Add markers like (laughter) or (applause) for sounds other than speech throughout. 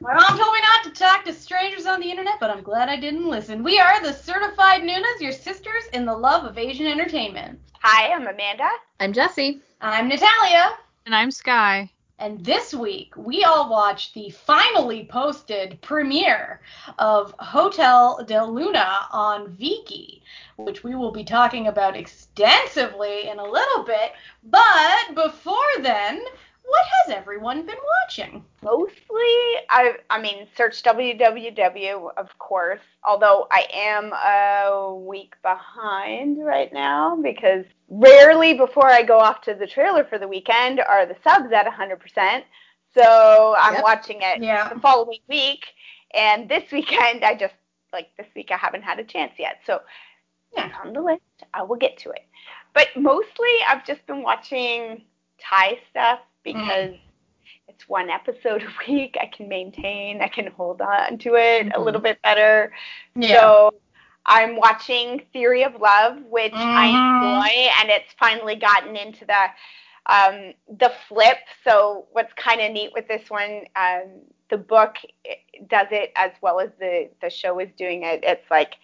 My mom told me not to talk to strangers on the internet, but I'm glad I didn't listen. We are the Certified Nunas, your sisters in the love of Asian entertainment. Hi, I'm Amanda. I'm Jesse. I'm Natalia. And I'm Sky. And this week, we all watched the finally posted premiere of Hotel Del Luna on Viki, which we will be talking about extensively in a little bit. But before then, what has everyone been watching? Mostly, I I mean, search www, of course. Although I am a week behind right now because rarely before I go off to the trailer for the weekend are the subs at 100%. So I'm Yep. watching it Yeah. the following week, and this weekend I just like this week I haven't had a chance yet. So Yeah. on the list. I will get to it. But mostly I've just been watching Thai stuff because it's one episode (laughs) a week. I can maintain, I can hold on to it a Mhm. little bit better. Yeah. So I'm watching Theory of Love, which I Mhm. enjoy, and it's finally gotten into the um, the flip. So what's kind of neat with this one, um, the book does it as well as the the show is doing it. It's like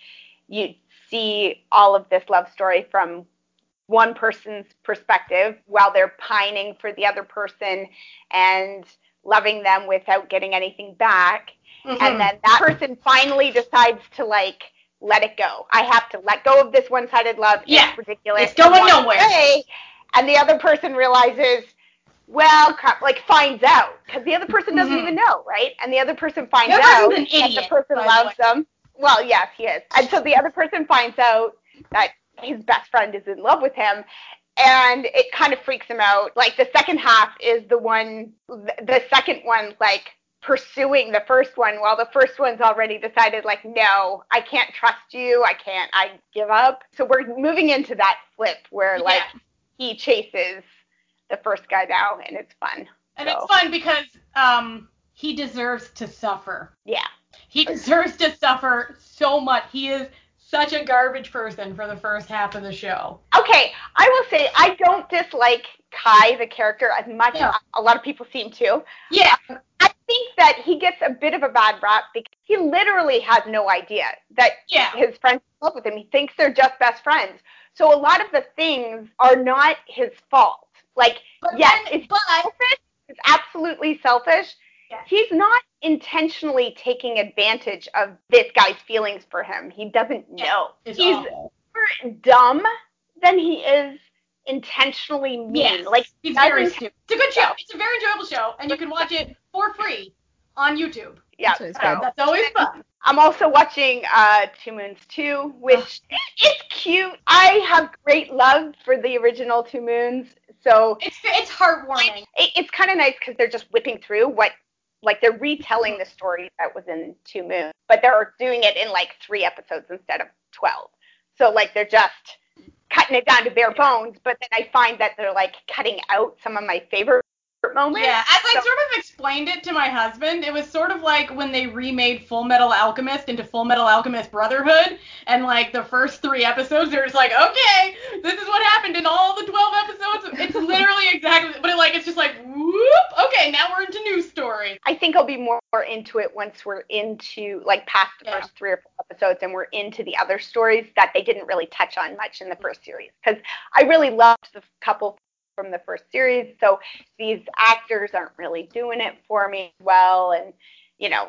you see all of this love story from one person's perspective while they're pining for the other person and loving them without getting anything back Mhm. and then that person finally decides to like let it go. I have to let go of this one-sided love. Yeah, it's ridiculous. it's going nowhere. away. and the other person realizes, well, crap, like finds out because the other person doesn't Mhm. even know, right? And the other person finds out an that idiot, the person by the loves them. Well, yes, he is. And so the other person finds out that his best friend is in love with him and it kind of freaks him out. Like the second half is the one, the second one, like pursuing the first one, while the first one's already decided, like, no, I can't trust you. I can't. I give up. So we're moving into that flip where like Yeah. he chases the first guy now, and it's fun. And So, it's fun because um he deserves to suffer. Yeah. He deserves to suffer so much. He is such a garbage person for the first half of the show. Okay, I will say I don't dislike Kai the character as much Yeah. as a lot of people seem to. Yeah. I think that he gets a bit of a bad rap because he literally has no idea that Yeah. his friends are in love with him. He thinks they're just best friends. So a lot of the things are not his fault. Like, But yes, then, it's but selfish. It's absolutely selfish. Yeah. He's not intentionally taking advantage of this guy's feelings for him. He doesn't know. it's He's awful. more dumb than he is intentionally mean. Yes. Like He's very doesn't- stupid. It's a good show. It's a very enjoyable show, and you can watch it for free on YouTube. yeah. So it's so- That's always fun. I'm also watching uh, Two Moons 2, which it's cute. I have great love for the original Two Moons, so It's it's heartwarming. it, it's kind of nice because they're just whipping through what, like they're retelling the story that was in Two Moons, but they're doing it in like three episodes instead of 12. So like they're just cutting it down to bare bones, but then I find that they're like cutting out some of my favorite moments. Yeah, as I So- sort of explained it to my husband, it was sort of like when they remade Full Metal Alchemist into Full Metal Alchemist Brotherhood, and like the first three episodes, they're just like, okay, this is what happened in all the 12 episodes. It's (laughs) literally exactly, but it, like it's just like, whoop, okay, now we're into new story. I think I'll be more, more into it once we're into like past the Yeah. first three or four episodes and we're into the other stories that they didn't really touch on much in the mm-hmm. first series because I really loved the couple from the first series so these actors aren't really doing it for me well and you know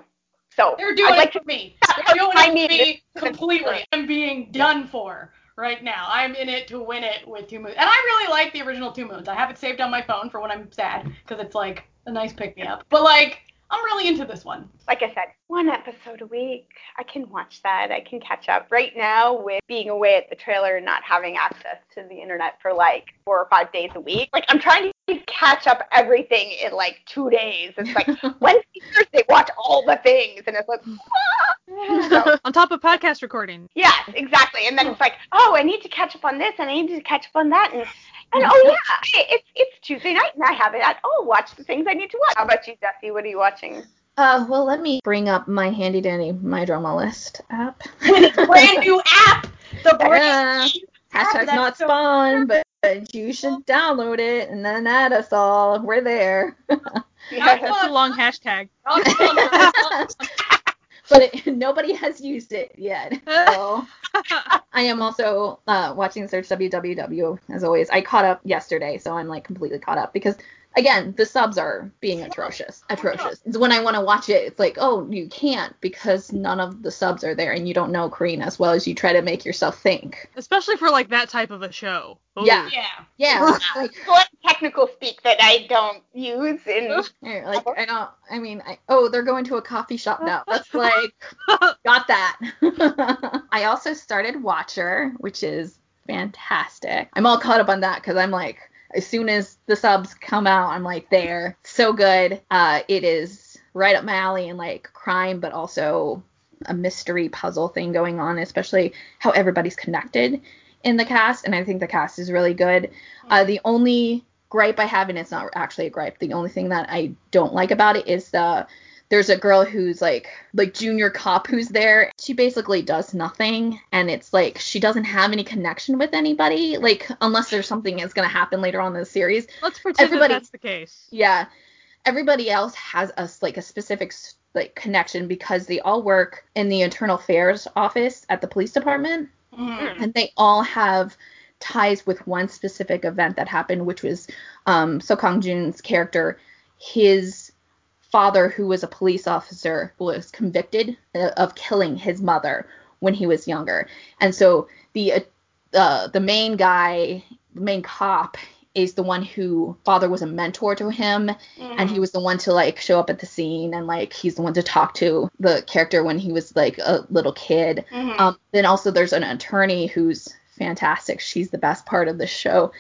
so They're doing like it for me. They're doing I it for mean, me completely. I'm being done for right now. I'm in it to win it with Two Moons. And I really like the original Two Moons. I have it saved on my phone for when I'm sad because it's like a nice pick me up. But like, I'm really into this one. like I said, one episode a week. I can watch that. I can catch up. Right now, with being away at the trailer and not having access to the internet for like four or five days a week, like I'm trying to catch up everything in like two days. It's like (laughs) Wednesday, Thursday, watch all the things, and it's like, ah! (laughs) So, On top of podcast recording. yes, exactly. And then it's like, oh, I need to catch up on this, and I need to catch up on that, and and oh yeah, hey, it's it's Tuesday night, and I have it at oh, watch the things I need to watch. How about you, Jesse? What are you watching? Uh, well, let me bring up my handy dandy My Drama List app. With its brand new (laughs) app, the brand Yeah. new app Hashtag that's not so- spawn, but, but you should download it and then add us all. We're there. Yeah. That's a long hashtag. (laughs) But it, (laughs) nobody has used it yet. So (laughs) I am also uh, watching Search WWW as always. I caught up yesterday, so I'm like completely caught up because again the subs are being atrocious, atrocious. It's when I want to watch it, it's like oh you can't because none of the subs are there and you don't know Korean as well as you try to make yourself think. Especially for like that type of a show. Ooh. Yeah. Yeah. (laughs) Yeah, like What technical speak that I don't use in (laughs) Yeah, like I don't. I mean, I, oh, they're going to a coffee shop now. That's (laughs) like got that. I also started Watcher, which is fantastic. I'm all caught up on that because I'm like, as soon as the subs come out, I'm like there. So good. Uh, it is right up my alley and like crime, but also a mystery puzzle thing going on, especially how everybody's connected in the cast, and I think the cast is really good. Uh, the only gripe I have, and it's not actually a gripe, the only thing that I don't like about it is the there's a girl who's like like junior cop who's there. She basically does nothing, and it's like she doesn't have any connection with anybody, like unless there's something that's gonna happen later on in the series. Let's pretend Everybody- that that's the case. Yeah, everybody else has a s- like a specific like connection because they all work in the internal affairs office at the police department Mhm. and they all have ties with one specific event that happened, which was um, Seo Kang Jun's character. His father, who was a police officer, was convicted uh, of killing his mother when he was younger, and so the uh, uh, the main guy, the main cop, is the one who father was a mentor to him and he was the one to like show up at the scene and like he's the one to talk to the character when he was like a little kid Mhm. um, then also there's an attorney who's fantastic. She's the best part of the show.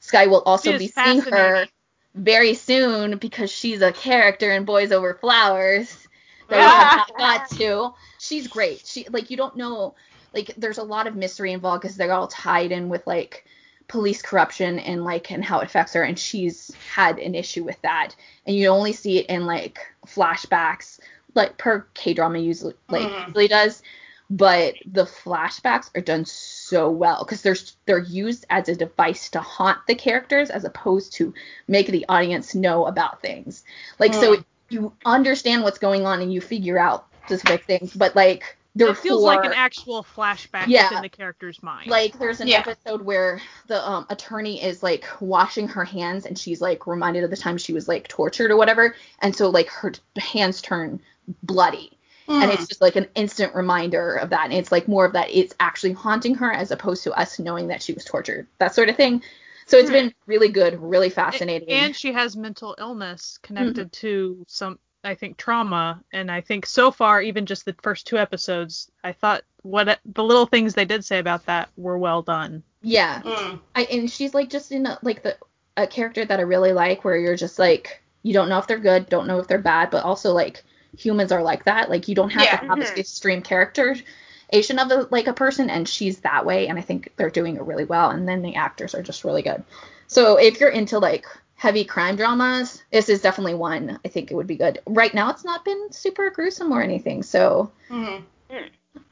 Sky will also be seeing her. Very soon because she's a character in Boys Over Flowers that we have not got (laughs) to. She's great. She like you don't know like there's a lot of mystery involved because they're all tied in with like police corruption and like and how it affects her and she's had an issue with that and you only see it in like flashbacks like per K drama usually like Mhm. usually does but the flashbacks are done so well because they're they're used as a device to haunt the characters as opposed to make the audience know about things. Like so Mm. you understand what's going on and you figure out specific things, but like there It feels like an actual flashback Yeah. within the character's mind. like there's an Yeah. episode where the um, attorney is like washing her hands and she's like reminded of the time she was like tortured or whatever and so like her t- hands turn bloody and Mhm. it's just like an instant reminder of that and it's like more of that it's actually haunting her as opposed to us knowing that she was tortured that sort of thing so it's Hmm. been really good really fascinating and she has mental illness connected Mm-hmm. to some I think trauma and I think so far even just the first two episodes I thought what the little things they did say about that were well done. yeah Mm. I, and she's like just in a, like the a character that I really like where you're just like you don't know if they're good don't know if they're bad but also like humans are like that like you don't have Yeah. to have Mhm. this extreme characterization of the, like a person and she's that way and I think they're doing it really well and then the actors are just really good so if you're into like heavy crime dramas this is definitely one I think it would be good right now it's not been super gruesome or anything so Mhm.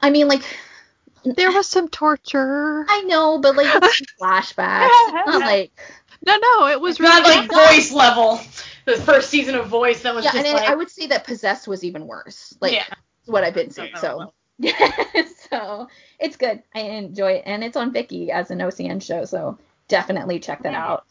I mean like There was some torture. I know but like (laughs) it's flashbacks not (laughs) like No, no, it was It's not really like voice level. The first season of Voice that was yeah, just and like I would say that Possessed was even worse. Like Yeah. what I've been seeing. So yeah, (laughs) so it's good. I enjoy it, and it's on Viki as an OCN show. So definitely check that out.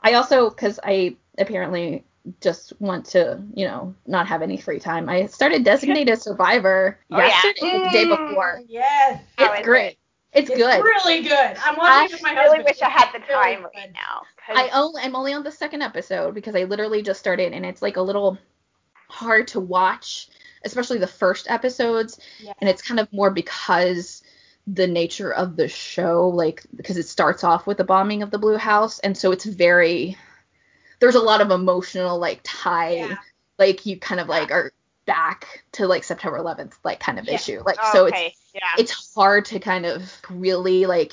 I also, because I apparently just want to, you know, not have any free time. I started Designated Survivor Oh, yeah. yesterday, the day before. Mm, Yes. It's is great. It? It's It's good. really good. I'm watching I it my I really husband. wish I had the It's really time right good. now. 'cause- I only I'm only on the second episode because I literally just started and it's like a little hard to watch, especially the first episodes. Yeah. And it's kind of more because the nature of the show, like because it starts off with the bombing of the Blue House, and so it's very there's a lot of emotional like tie, Yeah. like you kind of like are back to like September 11th like kind of Yeah. issue, like Oh, so it's yeah. it's hard to kind of really like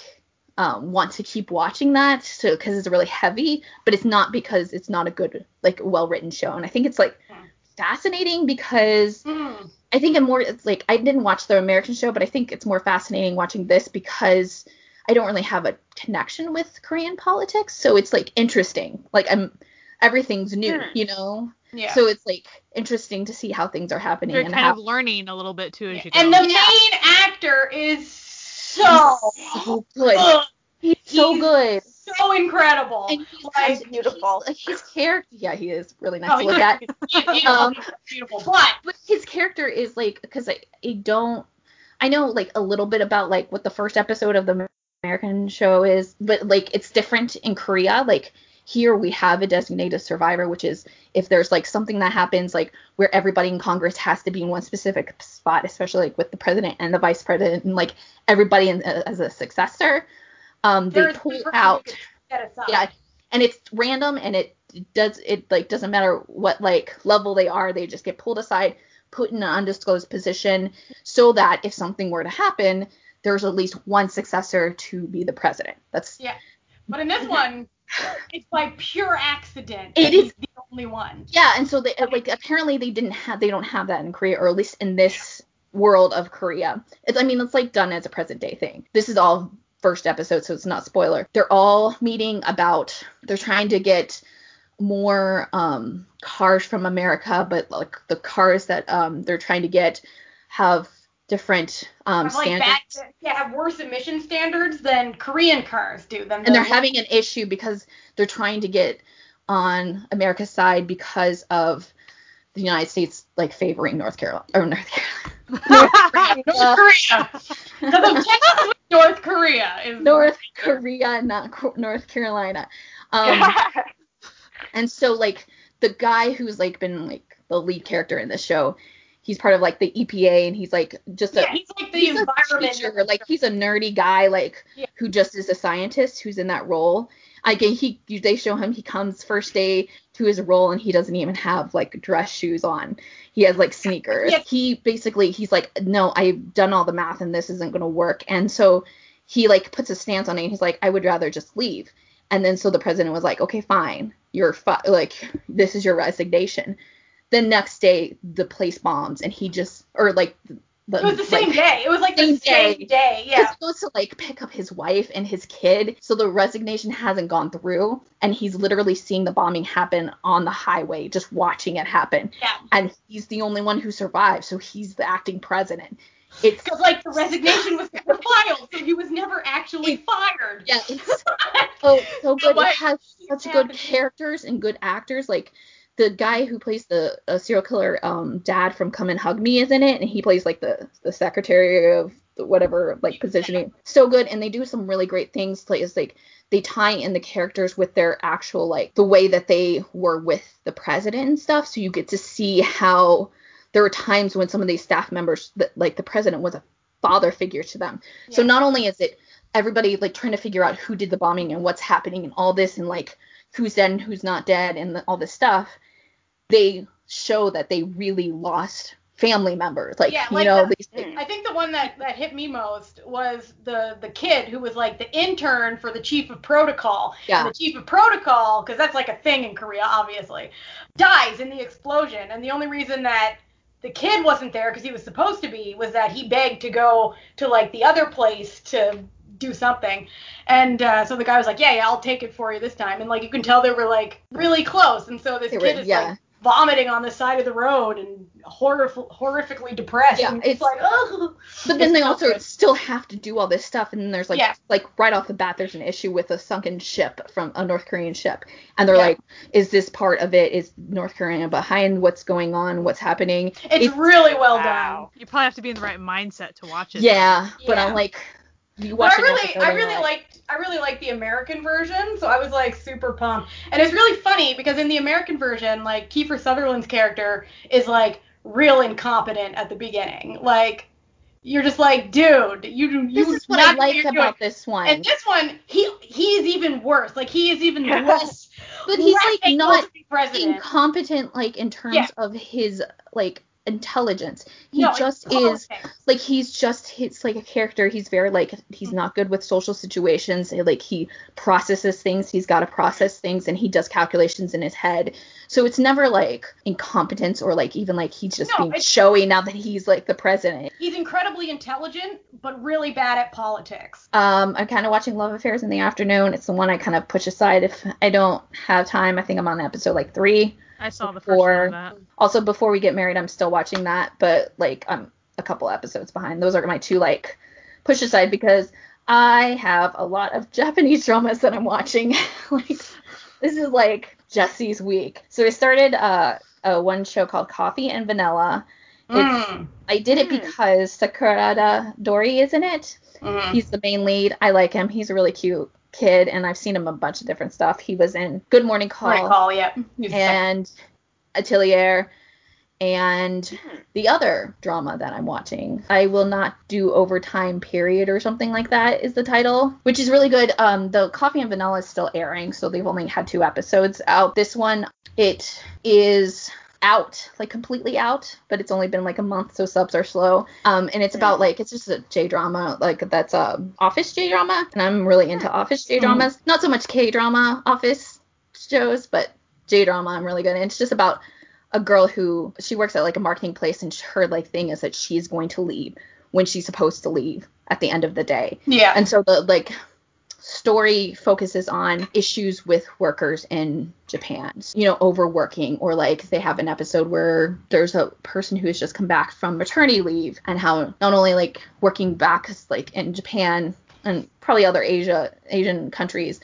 um, want to keep watching that so because it's really heavy but it's not because it's not a good like well written show and i think it's like Hmm. fascinating because Mm. i think i'm more it's like i didn't watch the american show but i think it's more fascinating watching this because i don't really have a connection with korean politics so it's like interesting like i'm everything's new, Hmm. you know. Yeah. So it's like interesting to see how things are happening You're and kind how of learning a little bit too as you go. and the Yeah. main actor is so so good. ugh, He's so he's good. so incredible. And he's Like, beautiful. His, his character, yeah, he is really nice Oh, to look at. (laughs) He- he- Um, beautiful, but But his character is like, because I, I don't, I know like a little bit about like what the first episode of the American show is, but like it's different in Korea. Like here we have a designated survivor, which is if there's like something that happens, like where everybody in Congress has to be in one specific spot, especially like with the president and the vice president and like everybody in, as a successor. Um, they there's pull out who gets set aside. yeah and it's random and it does it like doesn't matter what like level they are they just get pulled aside put in an undisclosed position so that if something were to happen there's at least one successor to be the president that's Yeah. But in this one, it's by pure accident. It is- he's the only one. yeah and so they like apparently they didn't have they don't have that in korea or at least in this world of korea it's i mean it's like done as a present day thing this is all first episode so it's not spoiler they're all meeting about they're trying to get more um cars from america but like the cars that um they're trying to get have different um like standards bad, yeah, have worse emission standards than Korean cars do. Than and they're the- having an issue because they're trying to get on America's side because of the United States like favoring North Carolina or North Carolina. (laughs) North Korea. (laughs) Because of Texas North Korea is North Korea, not North Carolina. Um, (laughs) and so like the guy who's like been like the lead character in this show, he's part of like the EPA and he's like just a Yeah, he's like the he's environment. teacher, like he's a nerdy guy, like Yeah. who just is a scientist who's in that role. I get he they show him he comes first day to his role and he doesn't even have like dress shoes on. He has like sneakers. Yeah. He basically he's like, no, I've done all the math and this isn't gonna work. And so he like puts a stance on it and he's like, I would rather just leave. And then so the president was like, okay, fine, you're fi- like this is your resignation. The next day the place bombs and he just or like the, It was the same like, day. It was like the same same day. day. Yeah. he supposed to like pick up his wife and his kid, so the resignation hasn't gone through, and he's literally seeing the bombing happen on the highway, just watching it happen, Yeah. and he's the only one who survived, so he's the acting president. It's Because like the resignation was never (laughs) filed, so he was never actually fired. yeah, it's (laughs) so so good. It has such good characters and good actors. Like the guy who plays the uh, serial killer um, dad from Come and Hug Me is in it, and he plays like the the secretary of the whatever like positioning. So good, and they do some really great things. Like it's like they tie in the characters with their actual like the way that they were with the president and stuff. So you get to see how there were times when some of these staff members that like the president was a father figure to them. So not only is it everybody like trying to figure out who did the bombing and what's happening and all this and like who's dead and who's not dead and the, all this stuff, they show that they really lost family members. Like Yeah, you know the- these. I think the one that, that hit me most was the the kid who was like the intern for the chief of protocol. Yeah. And the chief of protocol, because that's like a thing in Korea, obviously, dies in the explosion. And the only reason that the kid wasn't there because he was supposed to be was that he begged to go to like the other place to do something. And uh, so the guy was like, yeah, yeah, I'll take it for you this time. And like you can tell they were like really close. And so this They kid were- is yeah. like vomiting on the side of the road and horrif- horrifically depressed. Yeah, and it's, it's- like, oh. But then they also good. still have to do all this stuff, and then there's like Yeah. like right off the bat, there's an issue with a sunken ship from a North Korean ship, and they're Yeah. like, is this part of it? Is North Korea behind what's going on? What's happening? It's, It's- really well Wow. You probably have to be in the right mindset to watch it. Yeah, but I'm like, you watch But I really, I really liked, I really liked the American version, so I was like super pumped. And it's really funny because in the American version, like Kiefer Sutherland's character is like real incompetent at the beginning. Like you're just like, dude, you you This is what not I like about this one. And this one, he he is even worse. Like he is even less. but he's less like not to be president. incompetent like in terms Yeah. of his like intelligence. He No, just is like he's just he's like a character. He's very like he's not good with social situations. Like he processes things. He's got to process things, and he does calculations in his head. So it's never like incompetence or like even like he's just No, being showy now that he's like the president. He's incredibly intelligent, but really bad at politics. Um, I'm kind of watching Love Affairs in the afternoon. It's the one I kind of push aside if I don't have time. I think I'm on episode like three. I saw the first that. Also, before we get married, I'm still watching that, but like I'm a couple episodes behind. Those are my two like push aside because I have a lot of Japanese dramas that I'm watching. (laughs) like this is like Jesse's week. So I started uh, a one show called Coffee and Vanilla. It's, Mm. I did it Hmm. because Sakurada Dori is in it. Mhm. He's the main lead. I like him. He's a really cute kid, and I've seen him a bunch of different stuff. He was in Good Morning Call, Right call, yeah. He's the second- and Atelier, and Hmm. the other drama that I'm watching. I will not do overtime period or something like that is the title, which is really good. Um, the Coffee and Vanilla is still airing, so they've only had two episodes out. This one, it is out, like completely out, but it's only been like a month, so subs are slow. Um, and it's about mm. like it's just a J drama, like that's a office J drama, and I'm really into office J dramas. Mm. Not so much K drama office shows, but J drama I'm really good. And it's just about a girl who she works at like a marketing place, and her like thing is that she's going to leave when she's supposed to leave at the end of the day. yeah. And so the like story focuses on issues with workers in Japan. You know, overworking or like they have an episode where there's a person who has just come back from maternity leave and how not only like working back like in Japan and probably other Asia Asian countries,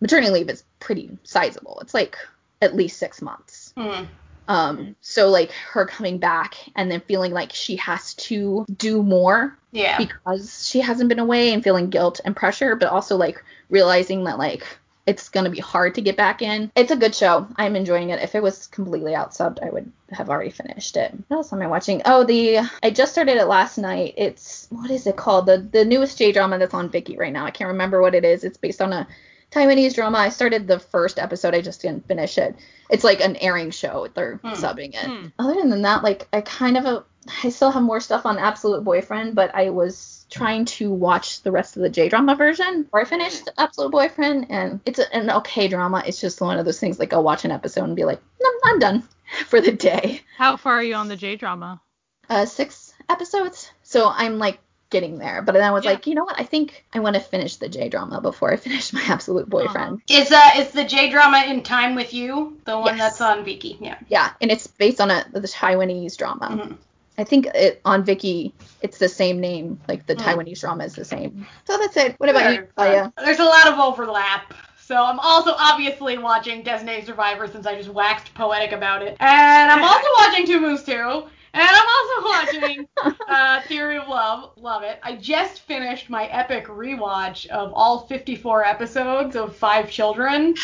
maternity leave is pretty sizable. It's like at least 6 months. Mm. Um so like her coming back and then feeling like she has to do more Yeah. because she hasn't been away and feeling guilt and pressure, but also like realizing that like it's gonna be hard to get back in. It's a good show. I'm enjoying it. If it was completely out subbed, I would have already finished it. What else am I watching? Oh, the I just started it last night. It's what is it called? The the newest J drama that's on Viki right now. I can't remember what it is. It's based on a Taiwanese drama. I started the first episode. I just didn't finish it. It's like an airing show. They're Hmm. subbing it Hmm. other than that, like I kind of uh, I still have more stuff on Absolute Boyfriend, but I was trying to watch the rest of the J drama version before I finished Absolute Boyfriend, and it's a, an okay drama. It's just one of those things like I'll watch an episode and be like, no, I'm done (laughs) for the day. How far are you on the J drama? Uh, six episodes, so I'm like getting there. But then I was Yeah. like, you know what? I think I want to finish the J drama before I (laughs) finish my Absolute Boyfriend. Is uh is the J drama in time with you the one Yes. that's on Viki? Yeah. Yeah, and it's based on a the Taiwanese drama. Mhm. I think it on Viki it's the same name, like the Hmm. Taiwanese drama is the same. So that's it. What about you. Claudia? There's a lot of overlap. So I'm also obviously watching Designated Survivor since I just waxed poetic about it. And I'm (laughs) also watching Two Moons 2. And I'm also (laughs) watching uh, Theory of Love. Love it. I just finished my epic rewatch of all 54 episodes of Five Children,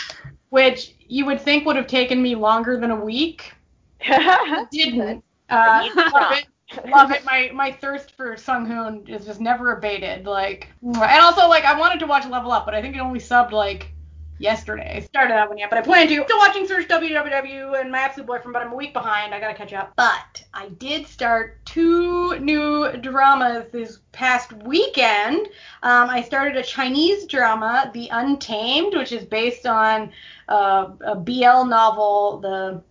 which you would think would have taken me longer than a week. (laughs) Didn't. Uh, (laughs) love it. Love it. My my thirst for Sung Hoon is just never abated. Like, and also like I wanted to watch Level Up, but I think it only subbed like yesterday. I started that one yet, but I plan to. Still watching Search WWW and My Absolute Boyfriend, but I'm a week behind. I gotta catch up. But I did start two new dramas this past weekend. Um, I started a Chinese drama, The Untamed, which is based on uh, a BL novel, the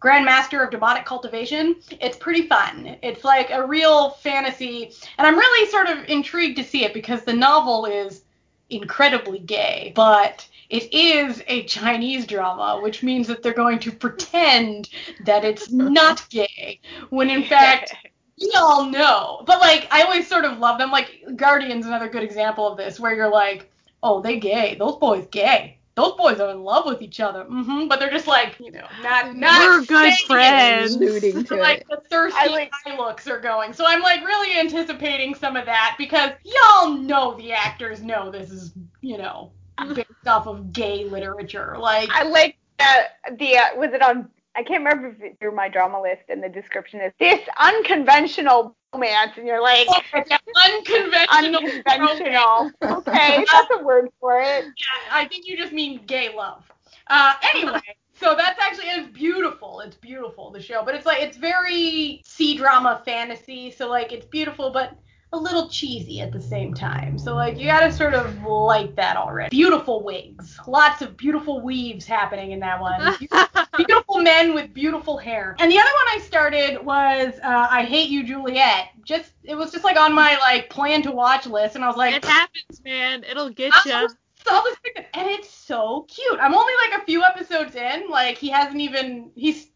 Grandmaster of Demonic Cultivation. It's pretty fun. It's like a real fantasy, and I'm really sort of intrigued to see it because the novel is incredibly gay, but it is a Chinese drama, which means that they're going to pretend that it's not gay, when in fact (laughs) we all know. But like, I always sort of love them. Like, Guardian's another good example of this, where you're like, oh, they gay. Those boys gay. Those boys are in love with each other. hmm But they're just like, you know, not not. We're good saying it. friends. Alluding to Like it. the thirsty I like- eye looks are going. So I'm like really anticipating some of that because y'all know the actors know this is, you know, based off of gay literature. Like I like the the uh, was it on I can't remember if it's through my drama list and the description is this unconventional romance and you're like yeah, unconventional. unconventional. okay, that's a word for it. Yeah, I think you just mean gay love. Uh, anyway, so that's actually it's beautiful. It's beautiful the show, but it's like it's very C drama fantasy. So like it's beautiful, but a little cheesy at the same time. So like you gotta sort of like that already. Beautiful wigs, lots of beautiful weaves happening in that one. (laughs) beautiful men with beautiful hair. And the other one I started was uh, I Hate You, Juliet. Just it was just like on my like plan to watch list, and I was like, it happens, man. It'll get you. and it's so cute. I'm only like a few episodes in. Like he hasn't even he's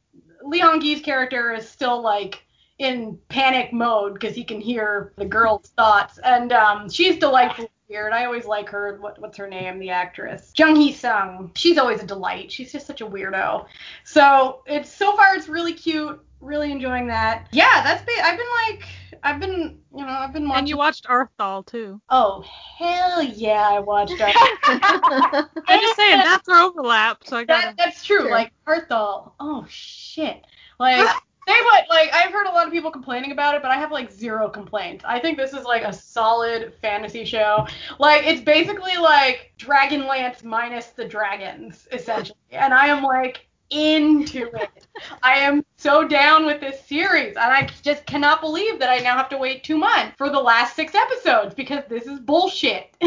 Lee Hong Gi's character is still like in panic mode because he can hear the girl's thoughts, and um, she's delightfully weird. I always like her. What, what's her name? The actress Jung Hye Sung. She's always a delight. She's just such a weirdo. So it's so far it's really cute. Really enjoying that. Yeah, that's ba- I've been like I've been you know I've been watching. And you watched Arthdal too. Oh hell yeah, I watched her. (laughs) I'm just saying that's our overlap, so I that, gotta. that's true. Sure. Like Arthdal. Oh shit. Like (laughs) they like I've heard a lot of people complaining about it, but I have like zero complaints. I think this is like a solid fantasy show. Like it's basically like Dragonlance minus the dragons, essentially. And I am like into it. I am so down with this series, and I just cannot believe that I now have to wait two months for the last six episodes because this is bullshit. (laughs)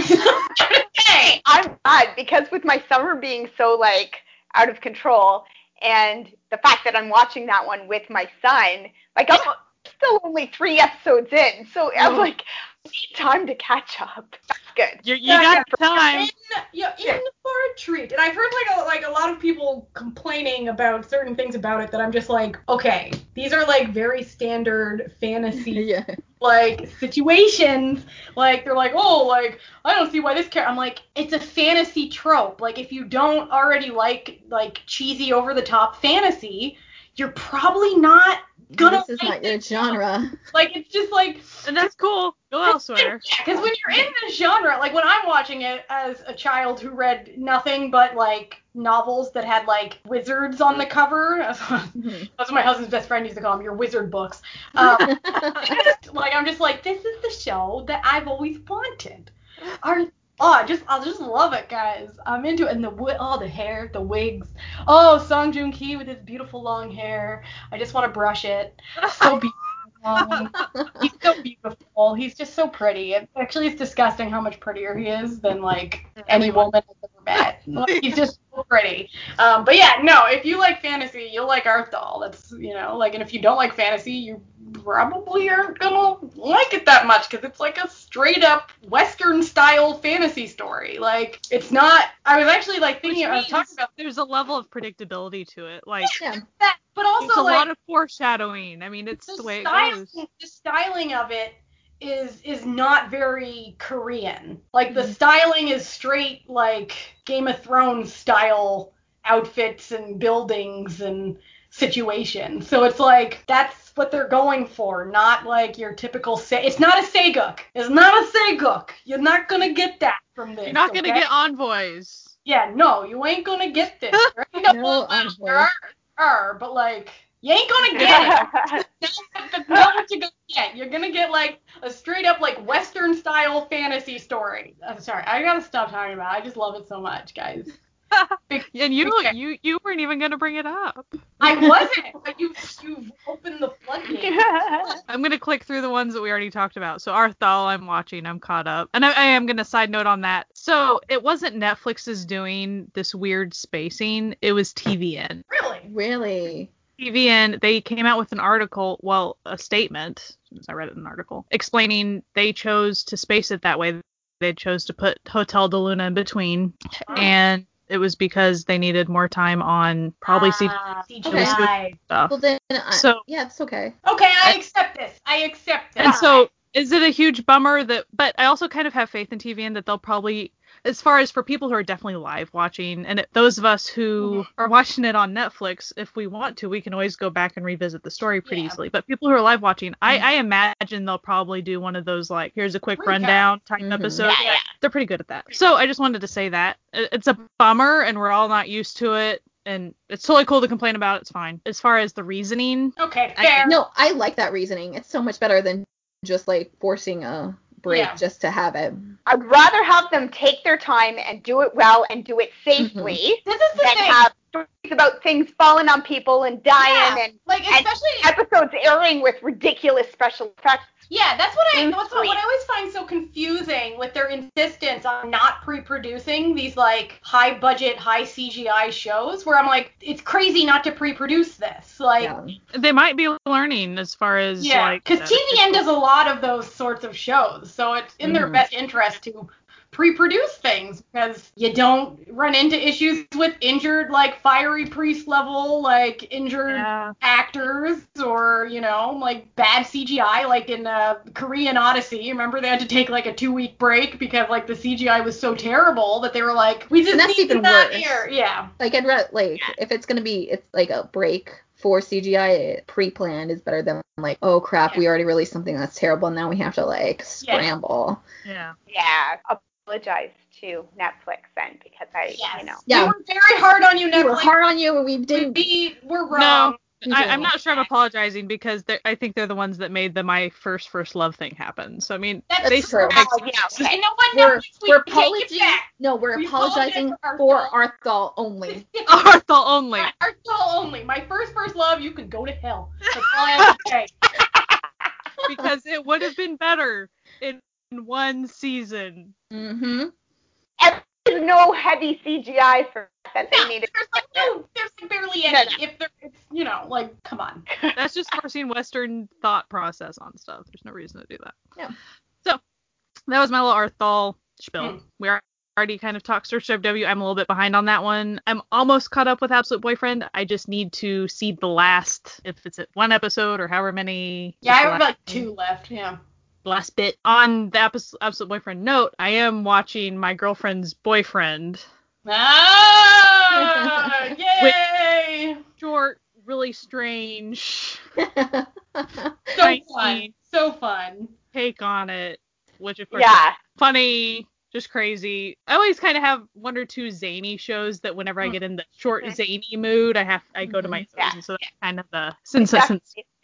I'm glad because with my summer being so like out of control and the fact that I'm watching that one with my son, like I'm still only three episodes in, so I'm like, (laughs) time to catch up. That's good. You, you Yeah, got time. in, yeah, in for a treat. And I've heard like a, like a lot of people complaining about certain things about it that I'm just like, okay, these are like very standard fantasy (laughs) yeah. like situations. Like they're like, oh, like I don't see why this character. I'm like, it's a fantasy trope. Like if you don't already like like cheesy over the top fantasy, you're probably not gonna This is like not your it. genre. (laughs) Like it's just like And that's cool. Go elsewhere. (laughs) because when you're in this genre, like when I'm watching it as a child who read nothing but like novels that had like wizards on the cover, (laughs) that's Mhm. what my husband's best friend used to call them, your wizard books. Um, like I'm just like, this is the show that I've always wanted. Are oh, I just I just love it, guys. I'm into it. And the oh the hair, the wigs. Oh, Song Joong Ki with his beautiful long hair. I just want to brush it. So (laughs) beautiful. He's so beautiful. He's just so pretty. It, actually, it's disgusting how much prettier he is than like any woman I've ever met. (laughs) Like, he's just so pretty. Um, but yeah, no. If you like fantasy, you'll like Arthdal. That's you know like, and if you don't like fantasy, you probably aren't gonna like it that much because it's like a straight up Western style fantasy story. Like it's not. I was actually like Which thinking. I was talking about there's a level of predictability to it. Like yeah. that, but there's also a like lot of foreshadowing. I mean, it's the, the way it goes. the styling of it is is not very Korean. Like the Mhm. styling is straight like Game of Thrones style outfits and buildings and situations. So it's like that's what they're going for, not like your typical say. It's not a sageuk. It's not a sageuk. You're not gonna get that from this. You're not gonna okay? get envoys. Yeah, no, you ain't gonna get this. (laughs) There no, No well, envoy. there are, are, but like you ain't gonna get it. That's that's not what you're gonna get. You're gonna get like a straight up like Western style fantasy story. I'm sorry, I gotta stop talking about. it. I just love it so much, guys. Big- (laughs) And you Okay. you you weren't even gonna bring it up. I (laughs) wasn't, but you you've opened the floodgates. (laughs) I'm gonna click through the ones that we already talked about. So Arthdal, I'm watching. I'm caught up, and I, I am gonna side note on that. So it wasn't Netflix's doing this weird spacing. It was TVN. Really? Really? TVN they came out with an article, well, a statement. I read it in an article explaining they chose to space it that way. They chose to put Hotel de Luna in between, and it was because they needed more time on probably CG Ah, Okay. CGI. stuff. Well then, I, So- yeah, it's okay. Okay, I accept this. I accept this. And so, is it a huge bummer that? But I also kind of have faith in TVN that they'll probably, as far as for people who are definitely live watching, and it, those of us who are watching it on Netflix, if we want to, we can always go back and revisit the story pretty Yeah. easily. But people who are live watching, I, Mhm. I imagine they'll probably do one of those like, here's a quick Recap. rundown type Mhm. episode. Yeah, yeah. They're pretty good at that. So I just wanted to say that it's a bummer, and we're all not used to it. And it's totally cool to complain about. It's fine. As far as the reasoning, okay, I- fair. No, I like that reasoning. It's so much better than just like forcing a break Yeah. just to have it. I'd rather have them take their time and do it well and do it safely mm-hmm. This is the than thing. have stories about things falling on people and dying Yeah, and, like and especially episodes airing with ridiculous special effects. Yeah, that's what I that's what, what I always find so confusing with their insistence on not pre-producing these like high budget, high CGI shows where I'm like, it's crazy not to pre-produce this. Like Yeah. They might be learning as far as yeah, like because TVN does a lot of those sorts of shows, so it's in their Mhm. best interest to pre-produce things because you don't run into issues with injured like fiery priest level like injured Yeah. actors or you know like bad CGI like in uh, Korean Odyssey. Remember they had to take like a two week break because like the CGI was so terrible that they were like we just And that's need even that worse. here. Yeah. Like I'd rather like if it's gonna be it's like a break for CGI pre-planned is better than like oh crap we already released something that's terrible and now we have to like Yeah. scramble. Yeah. Yeah, apologize to Netflix then because I, Yes. you know, Yeah. We were very hard on you, Netflix. We were hard on you and we didn't. We were wrong. I, I'm not sure I'm apologizing because I think they're the ones that made the my first first love thing happen. So I mean, That's they true. make Oh, yeah, okay. You know what? We're Netflix, we we're it apologizing. back. No, we're We apologizing for for Arthur. Arthur only. (laughs) Oh, Arthur only. Our soul only. My first first love, you can go to hell. That's all I have to (laughs) say. because it would have been better in one season. Mm-hmm. and there's no heavy CGI for that they Yeah, needed. there's like no, there's like barely any. No, no. If there, it's you know, like come on. (laughs) That's just forcing Western thought process on stuff. There's no reason to do that. Yeah. So that was my little Arthdal spiel. Hmm. We are already kind of talked Search of W. I'm a little bit behind on that one. I'm almost caught up with Absolute Boyfriend. I just need to see the last, if it's at one episode or however many. Yeah, I have last- like two left. Yeah. Last bit on the Abs- Absolute Boyfriend note. I am watching my girlfriend's boyfriend. Ah, (laughs) yay! Short, really strange (laughs) So fun. So fun. take on it, which of course Yeah, funny, just crazy. I always kind of have one or two zany shows that whenever I Mm. get in the short zany mood, I have I go to my Yeah. so that's kind of the since since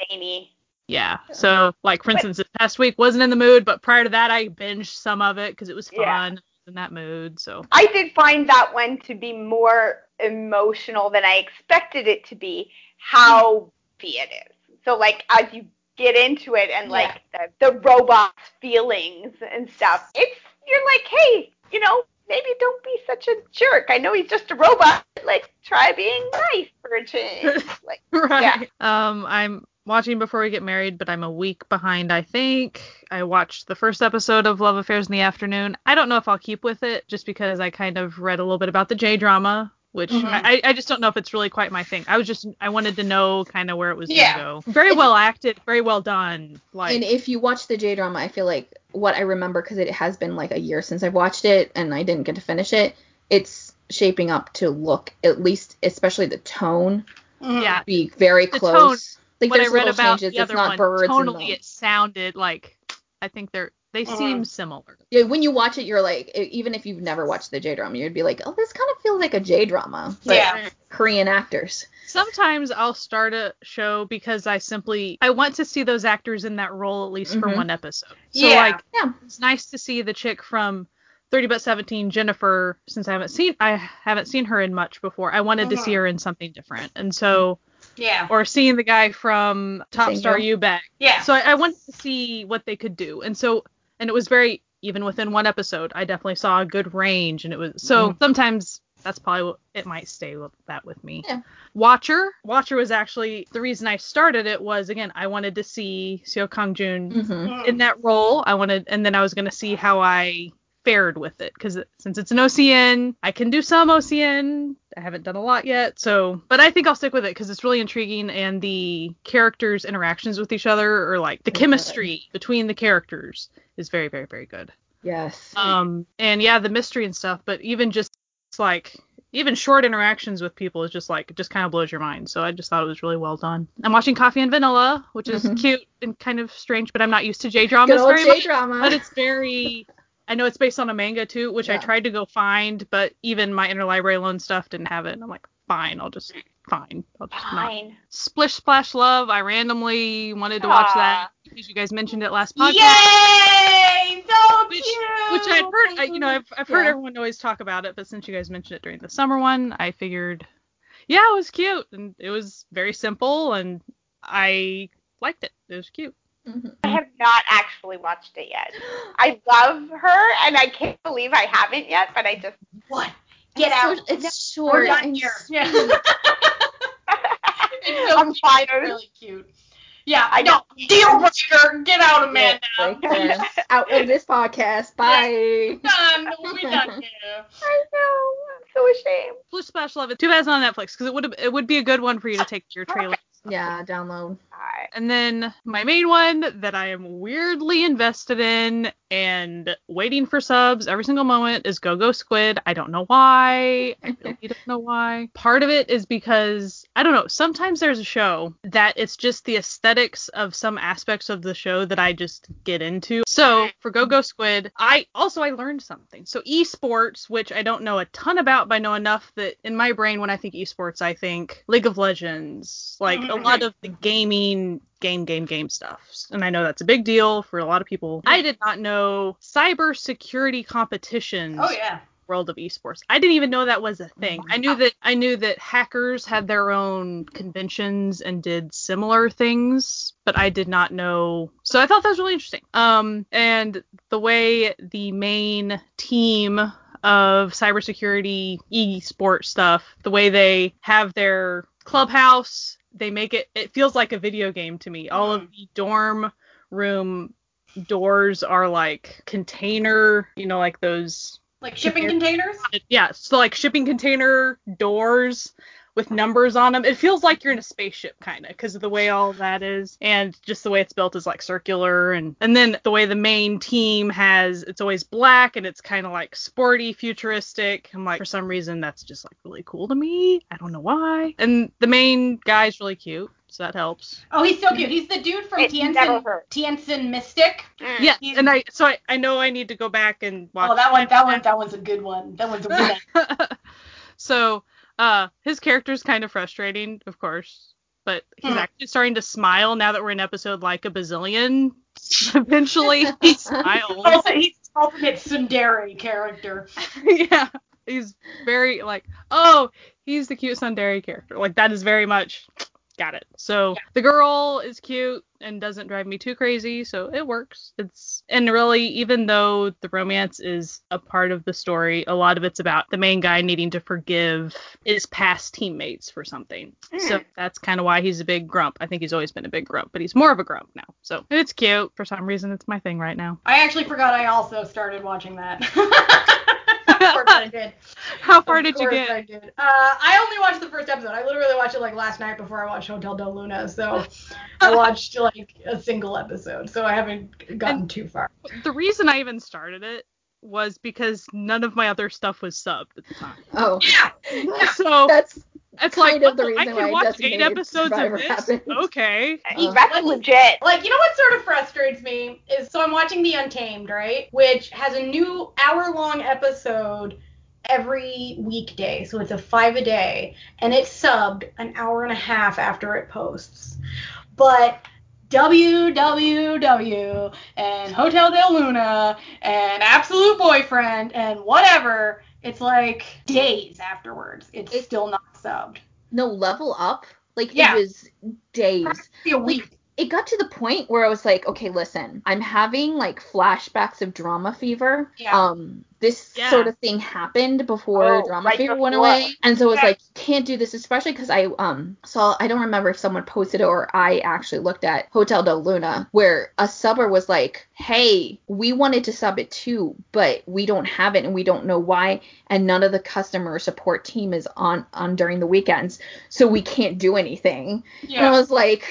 zany. Yeah. So like for instance, this past week wasn't in the mood, but prior to that I binged some of it because it was fun. Yeah. In that mood, so I did find that one to be more emotional than I expected it to be. How beefy it is. So like as you get into it and like the, the robot's feelings and stuff, it's you're like, hey, you know, maybe don't be such a jerk. I know he's just a robot. Like try being nice for a change. (laughs) Like right. Yeah. Um, I'm watching Before We Get Married, but I'm a week behind. I think I watched the first episode of Love Affairs in the Afternoon. I don't know if I'll keep with it, just because I kind of read a little bit about the J drama. Which Mhm. I, I just don't know if it's really quite my thing. I was just I wanted to know kind of where it was Yeah. gonna go. Very well acted, very well done. Like and if you watch the J drama, I feel like what I remember because it has been like a year since I've watched it and I didn't get to finish it. It's shaping up to look at least, especially the tone, yeah, be very The close. Like what I read about changes. the It's other not one, birds. and tonally it sounded like I think they're they Mhm. seem similar. yeah, when you watch it, you're like, even if you've never watched the J drama, you'd be like, oh, this kind of feels like a J drama. Yeah. Korean actors. Sometimes I'll start a show because I simply I want to see those actors in that role at least for Mhm. one episode. So Yeah. like Yeah. it's nice to see the chick from 30 but 17 Jennifer since I haven't seen I haven't seen her in much before. I wanted to Mhm. see her in something different. And so Yeah. or seeing the guy from Top Same Star here. You Back. Yeah. So I, I wanted to see what they could do. And so and it was very even within one episode, I definitely saw a good range and it was so sometimes that's probably what it might stay with that with me. Yeah. Watcher. Watcher was actually the reason I started it was again, I wanted to see Seo Kang Jun hmm Mhm. in that role. I wanted and then I was gonna see how I fared with it because since it's an OCN, I can do some OCN. I haven't done a lot yet, so but I think I'll stick with it because it's really intriguing and the characters' interactions with each other or like the chemistry between the characters is very very very good. Yes. Um and yeah, the mystery and stuff, but even just like even short interactions with people is just like it just kind of blows your mind. So I just thought it was really well done. I'm watching Coffee and Vanilla, which is Mhm. (laughs) cute and kind of strange, but I'm not used to J dramas very J much drama. but it's very I know it's based on a manga too, which I tried to go find, but even my interlibrary loan stuff didn't have it. And I'm like, fine, I'll just fine. I'll just not. fine. Splish Splash Love, I randomly wanted to watch that because you guys mentioned it last podcast. Yay! So Which, cute. which I'd heard, I, you know, I've, I've heard Yeah. everyone always talk about it, but since you guys mentioned it during the summer one, I figured, yeah, it was cute and it was very simple and I liked it. It was cute. Mhm. I have not actually watched it yet. I love her, and I can't believe I haven't yet, but I just. What? Get It's out. so- it's We're short done and here. sweet. (laughs) Yeah. it's (laughs) so I'm cute. fired. It's really cute. Yeah, I I know. know. Deal breaker. Get out, Amanda. Break there. (laughs) Out of this podcast. Bye. done. We done here. I know. I'm so ashamed. Blue Splash Love it. Too bad it's on Netflix because it would it would be a good one for you to take to your trailer. Yeah, download. And then my main one that I am weirdly invested in and waiting for subs every single moment is Go Go Squid. I don't know why. I (laughs) really don't know why. Part of it is because I don't know. Sometimes there's a show that it's just the aesthetics of some aspects of the show that I just get into. So for Go Go Squid, I also I learned something. So esports, which I don't know a ton about, but I know enough that in my brain when I think esports, I think League of Legends, like a lot mm-hmm. of the gaming game game game stuff. And i know that's a big deal for a lot of people. I did not know cyber security competitions Oh yeah. world of esports. I didn't even know that was a thing. I knew that i knew that hackers had their own conventions and did similar things but i did not know. So i thought that was really interesting. Um and the way the main team of cybersecurity esports stuff the way they have their clubhouse they make it it feels like a video game to me all of the dorm room doors are like container you know like those Like shipping containers. yeah, so like shipping container doors with numbers on them. It feels like you're in a spaceship kind of because of the way all that is and just the way it's built is like circular and and then the way the main team has it's always black and it's kind of like sporty futuristic. I'm like for some reason that's just like really cool to me. I don't know why. And the main guy's really cute, so that helps. Oh, he's so cute. He's the dude from It's never Tianjin. Tientsin Mystic. Mm. Yeah, He's- and I so I, I know I need to go back and watch Oh, that one, that one, that one's a good one. That one's a good one. (laughs) so uh his character's kind of frustrating, of course. But he's Hmm. actually starting to smile now that we're in episode like a bazillion. (laughs) Eventually he (laughs) smiles. Also, he's the ultimate tsundere character. (laughs) yeah. He's very like, oh, he's the cute tsundere character. Like that is very much got it. So the girl is cute and doesn't drive me too crazy, so it works. It's and really even though the romance is a part of the story, a lot of it's about the main guy needing to forgive his past teammates for something. Hmm. So that's kind of why he's a big grump. I think he's always been a big grump, but he's more of a grump now. So it's cute. For some reason it's my thing right now. I actually forgot I also started watching that. (laughs) of course I did. (laughs) How far Of did you get? I did. Uh, I only watched the first episode. I literally watched it like last night before I watched Hotel Del Luna. So (laughs) I watched like a single episode. So I haven't gotten too far. the reason I even started it was because none of my other stuff was subbed at the time. Oh, Yeah. (laughs) So that's it's kind like of the oh, I reason can why watch eight Designated episodes Survivor of this. happened. Okay. Uh, That's legit. Like, you know what sort of frustrates me is so I'm watching The Untamed, right? Which has a new hour long episode every weekday. So it's a five a day. And it's subbed an hour and a half after it posts. But WWW and Hotel Del Luna and Absolute Boyfriend and whatever, it's like days afterwards. It's It's- still not subbed. no level up. Like Yeah. it was days. A week. It got to the point where I was like, okay, listen, I'm having like flashbacks of DramaFever. Yeah. Um, this Yeah. sort of thing happened before Oh, drama right fever went away, and so it was Yeah. like, can't do this, especially because I um saw I don't remember if someone posted it or I actually looked at Hotel Del Luna where a subber was like, hey, we wanted to sub it too, but we don't have it and we don't know why, and none of the customer support team is on on during the weekends, so we can't do anything. Yeah. And I was like.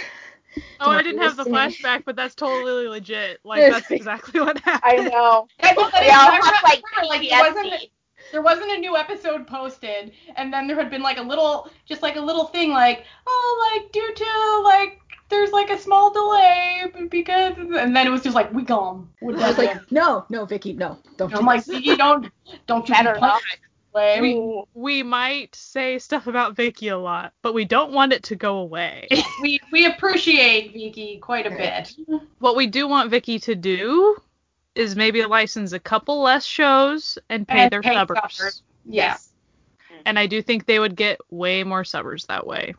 Oh, I didn't have the flashback, but that's totally legit. Like that's exactly what (laughs) happened. I know. Yeah, well, that We is- all have, like, like it wasn't there wasn't a new episode posted, and then there had been like a little, just like a little thing, like oh, like due to like there's like a small delay because, and then it was just like we gone. with I was like, no, no, Viki, no, don't. I'm do like, this. you don't, don't you (laughs) Better be We, We might say stuff about Viki a lot, but we don't want it to go away. (laughs) we we appreciate Viki quite a bit. what we do want Viki to do is maybe license a couple less shows and pay And their pay subbers. subbers. Yes. and I do think they would get way more subbers that way.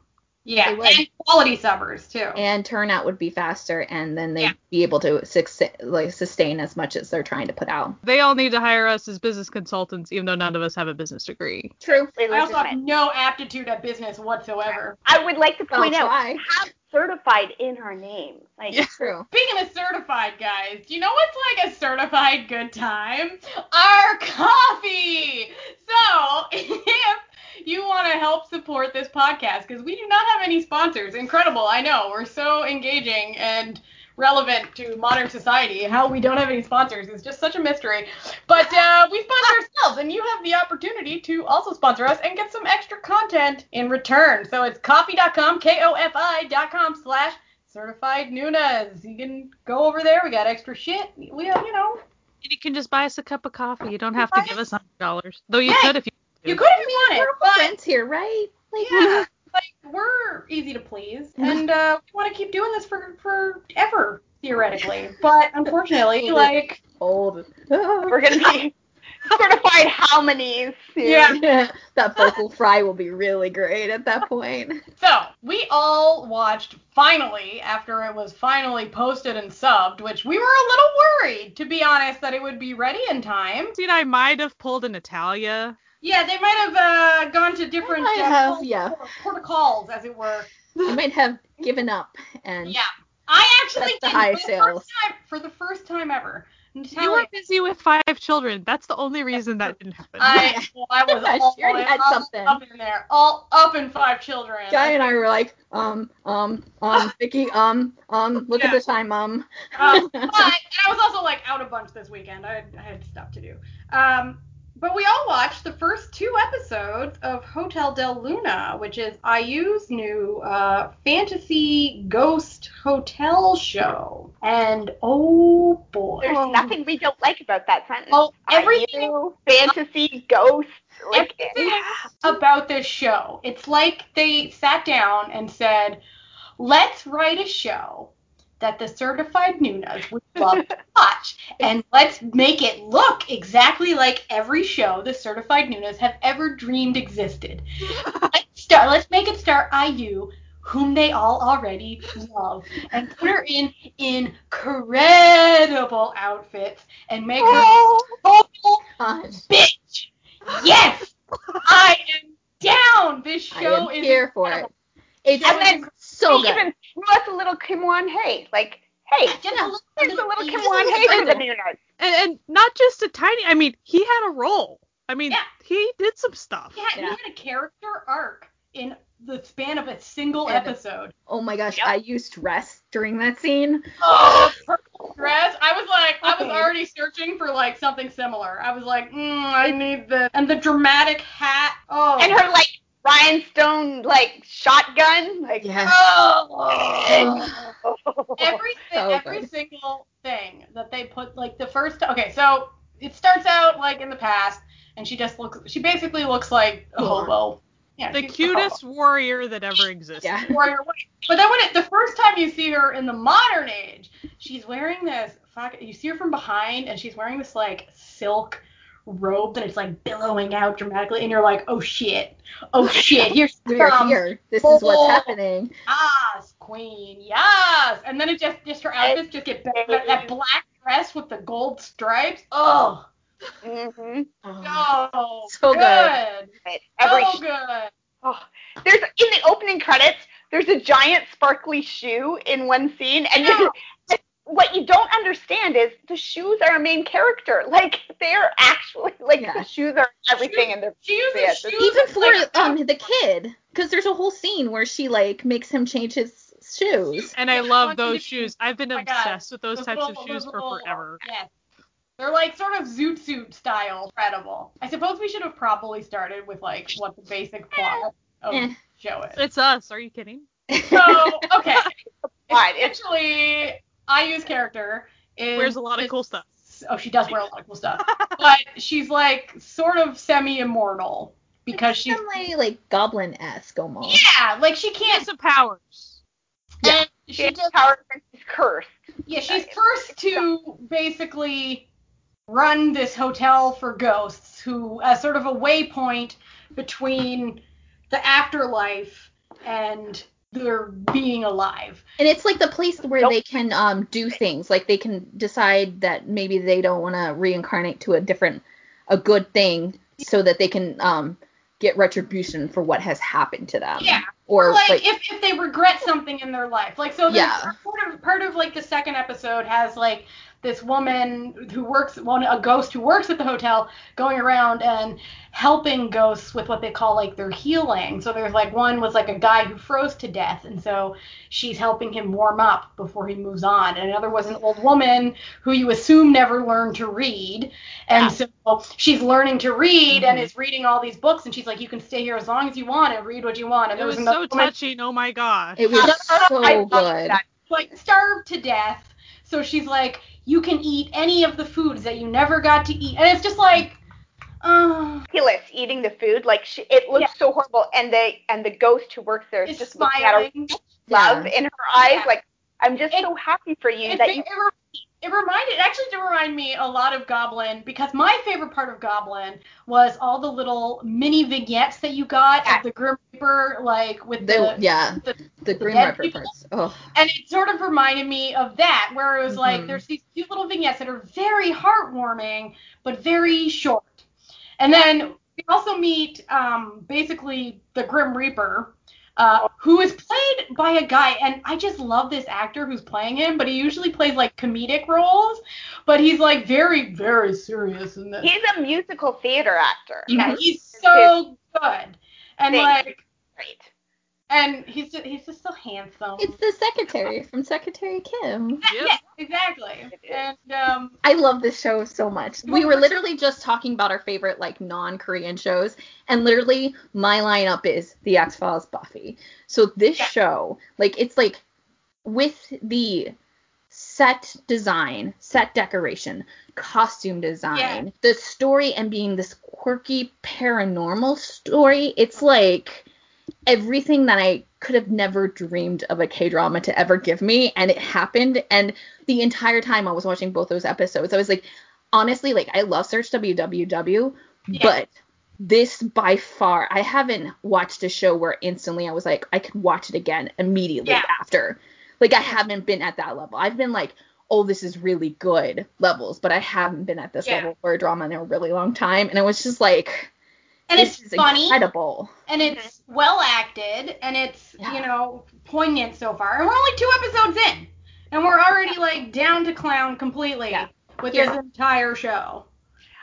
Yeah, They and quality subbers too. And turnout would be faster, and then they'd Yeah. be able to suc- like sustain as much as they're trying to put out. They all need to hire us as business consultants, even though none of us have a business degree. True. I also have no aptitude at business whatsoever. I would like to point Well, out I have certified in her name. Like Yeah. True. Speaking of certified guys, do you know what's like a certified good time? Our Ko-fi. So (laughs) if you want to help support this podcast, because we do not have any sponsors. Incredible, I know. We're so engaging and relevant to modern society. How we don't have any sponsors is just such a mystery. But uh, we sponsor ourselves, and you have the opportunity to also sponsor us and get some extra content in return. So it's Ko-fi.com, K-O-F-I.com slash certified Nunas. You can go over there. We got extra shit. We have, you know, And you can just buy us a cup of coffee. You don't have to give us hundred dollars, though you Hey, could if you. You could if you We're wanted, all but friends here, right? Like, yeah, like we're easy to please, and uh, we want to keep doing this for forever theoretically. But unfortunately, (laughs) like, old. we're (laughs) gonna be (laughs) certified harmonies. soon. Yeah. that vocal fry will be really great at that point. so we all watched finally after it was finally posted and subbed, which we were a little worried, to be honest, that it would be ready in time. See, I might have pulled an Natalia. Yeah, they might have uh, gone to different might uh, have, port- yeah. protocols, as it were. I might have given up and Yeah, I actually That's the high for the sales. first time for the first time ever. You were busy with five children. That's the only reason that didn't happen. I, well, I was all (laughs) She already had all something. up in there, all up in five children. Guy and I were like, um, um, um, (laughs) Viki, um, um, look Yeah. at the time, um. Um, (laughs) but and I was also like out a bunch this weekend. I had, I had stuff to do. Um, but we all watched the first two episodes of Hotel Del Luna, which is IU's new uh, fantasy ghost hotel show. And oh boy, There's nothing we don't like about that sentence. Oh, everything- you fantasy ghost. Like everything about this show. It's like they sat down and said, let's write a show that the certified Nunas would (laughs) love to watch. And let's make it look exactly like every show the certified Nunas have ever dreamed existed. (laughs) let's start let's make it star IU, whom they all already love, and put her in incredible outfits and make her Oh. total God, bitch. Yes, I am down. This show is here for it. Incredible. It's And then so they good. even threw us a little Kim Won Hae. Like, hey, Just a little, there's a little Kim just a Won Hae for the bit. Nunas. and, and not just a tiny. I mean, he had a role. I mean, Yeah. he did some stuff. He had, he Yeah. had a character arc in the span of a single And- episode. Oh my gosh, Yep. IU's dress during that scene. Oh, (gasps) the purple dress. I was like, I was already searching for like something similar. I was like, mm, I need the and the dramatic hat. Oh, And her like rhinestone like shotgun. Like Yeah. Oh. (laughs) every (laughs) So every good. single thing that they put like the first okay so it starts out like in the past and she just looks she basically looks like a hobo yeah The she's a cutest warrior that ever existed. Yeah. (laughs) warrior but then when it the first time you see her in the modern age she's wearing this fuck you see her from behind and she's wearing this like silk robe it's like billowing out dramatically and you're like oh shit oh (laughs) shit here's We're here. This is what's happening. Yes, queen. Yes. And then it just just her outfits just get better. That, that black dress with the gold stripes. Oh, hmm Oh, oh, So good. good. Every so good. oh, there's in the opening credits. There's a giant sparkly shoe in one scene, and Yeah. You what you don't understand is the shoes are a main character. (laughs) Like they're actually like Yeah. the shoes are everything, and they're She uses Yeah, shoes Even for like, um the kid, because there's a whole scene where she like makes him change his shoes. And I love those shoes. I've been Oh obsessed with those those types of shoes those for forever. Yes. They're like sort of zoot suit style. Incredible. I suppose we should have probably started with like what the basic plot of Eh. the show is. It's us. Are you kidding? (laughs) So okay. (laughs) Fine. It's Essentially, IU's character is Wears a lot of this- cool stuff. Oh, she does wear a lot of cool stuff. (laughs) but she's like sort of semi-immortal because she's Semi like goblin esque almost. yeah, like she can't. some powers. Yeah. And she she has just power and she's cursed. yeah, she's cursed to basically run this hotel for ghosts who as sort of a waypoint between the afterlife and their being alive. And it's like the place where Nope. they can um do things. Like they can decide that maybe they don't want to reincarnate to a different a good thing so that they can um get retribution for what has happened to them. Yeah. Or like, like, if, if they regret something in their life. Like so Yeah. part of part of like the second episode has like this woman who works one a ghost who works at the hotel going around and helping ghosts with what they call like their healing. So there's like one was like a guy who froze to death and so she's helping him warm up before he moves on. And another was an old woman who you assume never learned to read. And Yeah. so she's learning to read and Mhm. is reading all these books and she's like you can stay here as long as you want and read what you want. And It there was was so another woman touching. Oh my gosh. it was (laughs) I so love good. that. like starved to death. So she's like, you can eat any of the foods that you never got to eat, and it's just like, uh, Ridiculous eating the food. Like she, it looks Yeah. so horrible, and the and the ghost who works there is it's just looking at her smiling. love Yeah. in her eyes. Yeah. Like I'm just It- so happy for you It, that it, you. re- it reminded, it actually did remind me a lot of Goblin because my favorite part of Goblin was all the little mini vignettes that you got Yeah. of the Grim Reaper, like with They, the, yeah, the the Green dead Reaper people. parts. Oh, and it sort of reminded me of that, where it was like Mhm. there's these cute little vignettes that are very heartwarming, but very short. And then we also meet um, basically the Grim Reaper, uh, who is played by a guy, and I just love this actor who's playing him, but he usually plays like comedic roles, but he's like very, very serious in this. He's a musical theater actor. yeah, he's so good. And Thing. like, Great. And he's just, he's just so handsome. it's the secretary from Secretary Kim. Yep. Yeah, exactly. And um, I love this show so much. We were literally just talking about our favorite like non-Korean shows, and literally my lineup is The X Files, Buffy. So this Yeah. show, like, it's like with the set design, set decoration, costume design, the story, and being this quirky paranormal story, it's like everything that I could have never dreamed of a K drama to ever give me, and it happened. And the entire time I was watching both those episodes, I was like, honestly, like I love Search WWW, Yeah. but this by far, I haven't watched a show where instantly I was like, I could watch it again immediately Yeah. after. Like I haven't been at that level. I've been like, oh, this is really good levels, but I haven't been at this Yeah. level for a drama in a really long time. And it was just like, and this it's is funny incredible. and it's mm-hmm. well acted and it's Yeah. you know poignant so far. And we're only two episodes in, and we're already like down to clown completely Yeah. with Yeah. this entire show.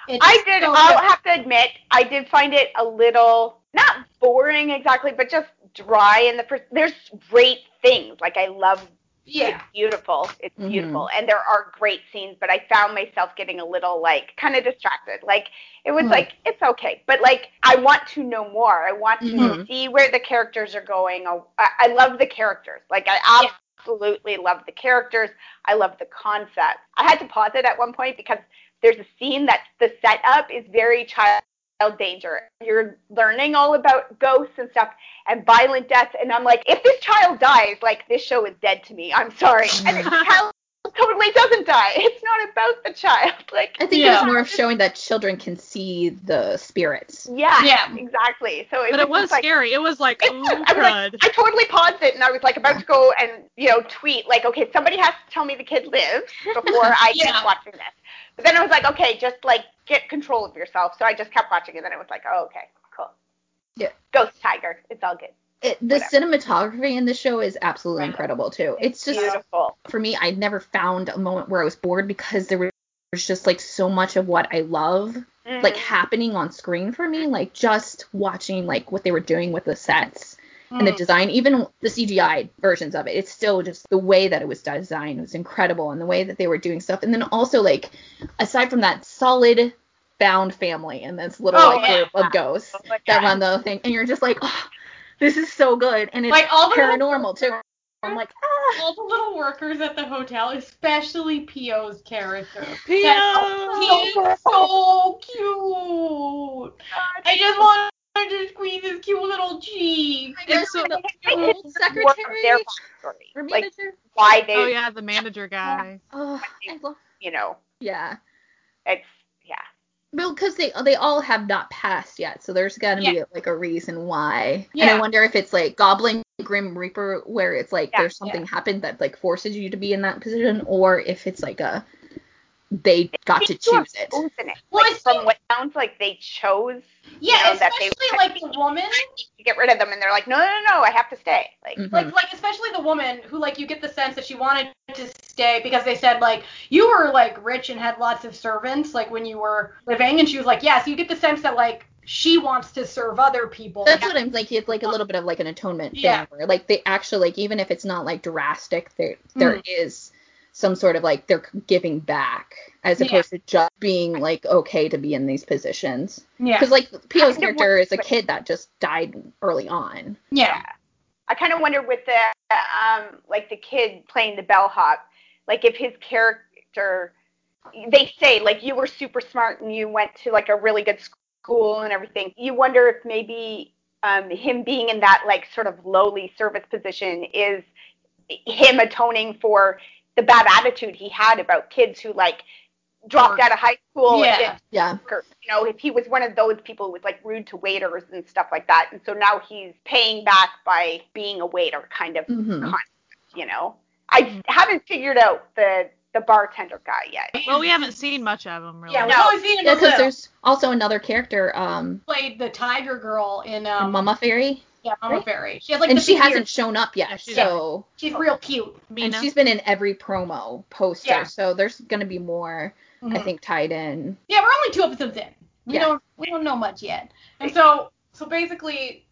It's I did. so I'll good. have to admit, I did find it a little not boring exactly, but just dry in the first. There's great things. Like I love. Yeah. It's beautiful. It's Mhm. beautiful, and there are great scenes. But I found myself getting a little like kind of distracted. Like it was Mhm. like it's okay, but like I want to know more. I want to Mhm. see where the characters are going. I, I love the characters. Like I Yeah. absolutely love the characters. I love the concept. I had to pause it at one point because there's a scene that the setup is very child danger. You're learning all about ghosts and stuff and violent deaths, and I'm like, if this child dies, like this show is dead to me. I'm sorry. And child (laughs) totally doesn't die. It's not about the child. (laughs) Like, I think Yeah. it was more of showing that children can see the spirits. yeah, Yeah. exactly. So it But it was just like, scary. It was like, oh, was. (laughs) I was like. Oh, I totally paused it and I was like about to go and you know tweet like, okay, somebody has to tell me the kid lives before I (laughs) Yeah. keep watching this. But then I was like, okay, just like get control of yourself. So I just kept watching it. Then it was like, oh, okay, cool. Yeah. Ghost tiger, it's all good. It, the Whatever. cinematography in the show is absolutely Right. incredible too. It's just beautiful. for me, I never found a moment where I was bored because there was just like so much of what I love Mhm. like happening on screen for me. Like just watching like what they were doing with the sets and the Mm. design, even the CGI versions of it. It's still just the way that it was designed was incredible and the way that they were doing stuff. And then also like aside from that solid found family and this little Oh, like, yeah. group of ghosts Oh that run the thing and you're just like, oh, this is so good and it's Like all the little paranormal too. I'm like, ah. all the little workers at the hotel, especially P.O.'s character. P.O! He is so cute. I just wanted to squeeze his cute little cheek. I guess so- the I old could more of secretary their backstory, or like manager. why they, Oh yeah, the manager guy. Oh, you know, Yeah. it's yeah. Well, because they they all have not passed yet, so there's got to be like a reason why. Yeah. And I wonder if it's like Goblin Grim Reaper, where it's like Yeah, there's something happened that like forces you to be in that position, or if it's like a they got to choose it. chosen it. Well, like, from what sounds like they chose Yeah, know, that they- especially like the woman. to get rid of them, and they're like, no, no, no, no, I have to stay. Like, Mhm. like like especially the woman who like you get the sense that she wanted to stay because they said like you were like rich and had lots of servants like when you were living and she was like yeah so you get the sense that like she wants to serve other people That's what I'm like. It's like a little bit of like an atonement thing, Yeah. where like they actually like even if it's not like drastic, there there Mm. is some sort of like they're giving back as Yeah. opposed to just being like okay to be in these positions. yeah Because like P.O's character is a kid that just died early on. yeah I kind of wonder with the um like the kid playing the bellhop, like if his character, they say like you were super smart and you went to like a really good school and everything. You wonder if maybe um him being in that like sort of lowly service position is him atoning for the bad attitude he had about kids who like dropped out of high school and Yeah. Yeah. or, you know, if he was one of those people who was like rude to waiters and stuff like that, and so now he's paying back by being a waiter, kind of, hmm you know. I haven't figured out the the bartender guy yet. Well, we haven't seen much of him really. yeah we've No. only seen him Yeah, because there's also another character, um, played the tiger girl in um Mama Fairy, yeah Mama right? Fairy she has like and she hasn't ears. shown up yet. Yeah, she's- so she's real cute and she's been in every promo poster. Yeah. So there's gonna be more, I Mhm. think, tied in. Yeah, we're only two episodes in. We Yeah. don't we don't know much yet. And so so basically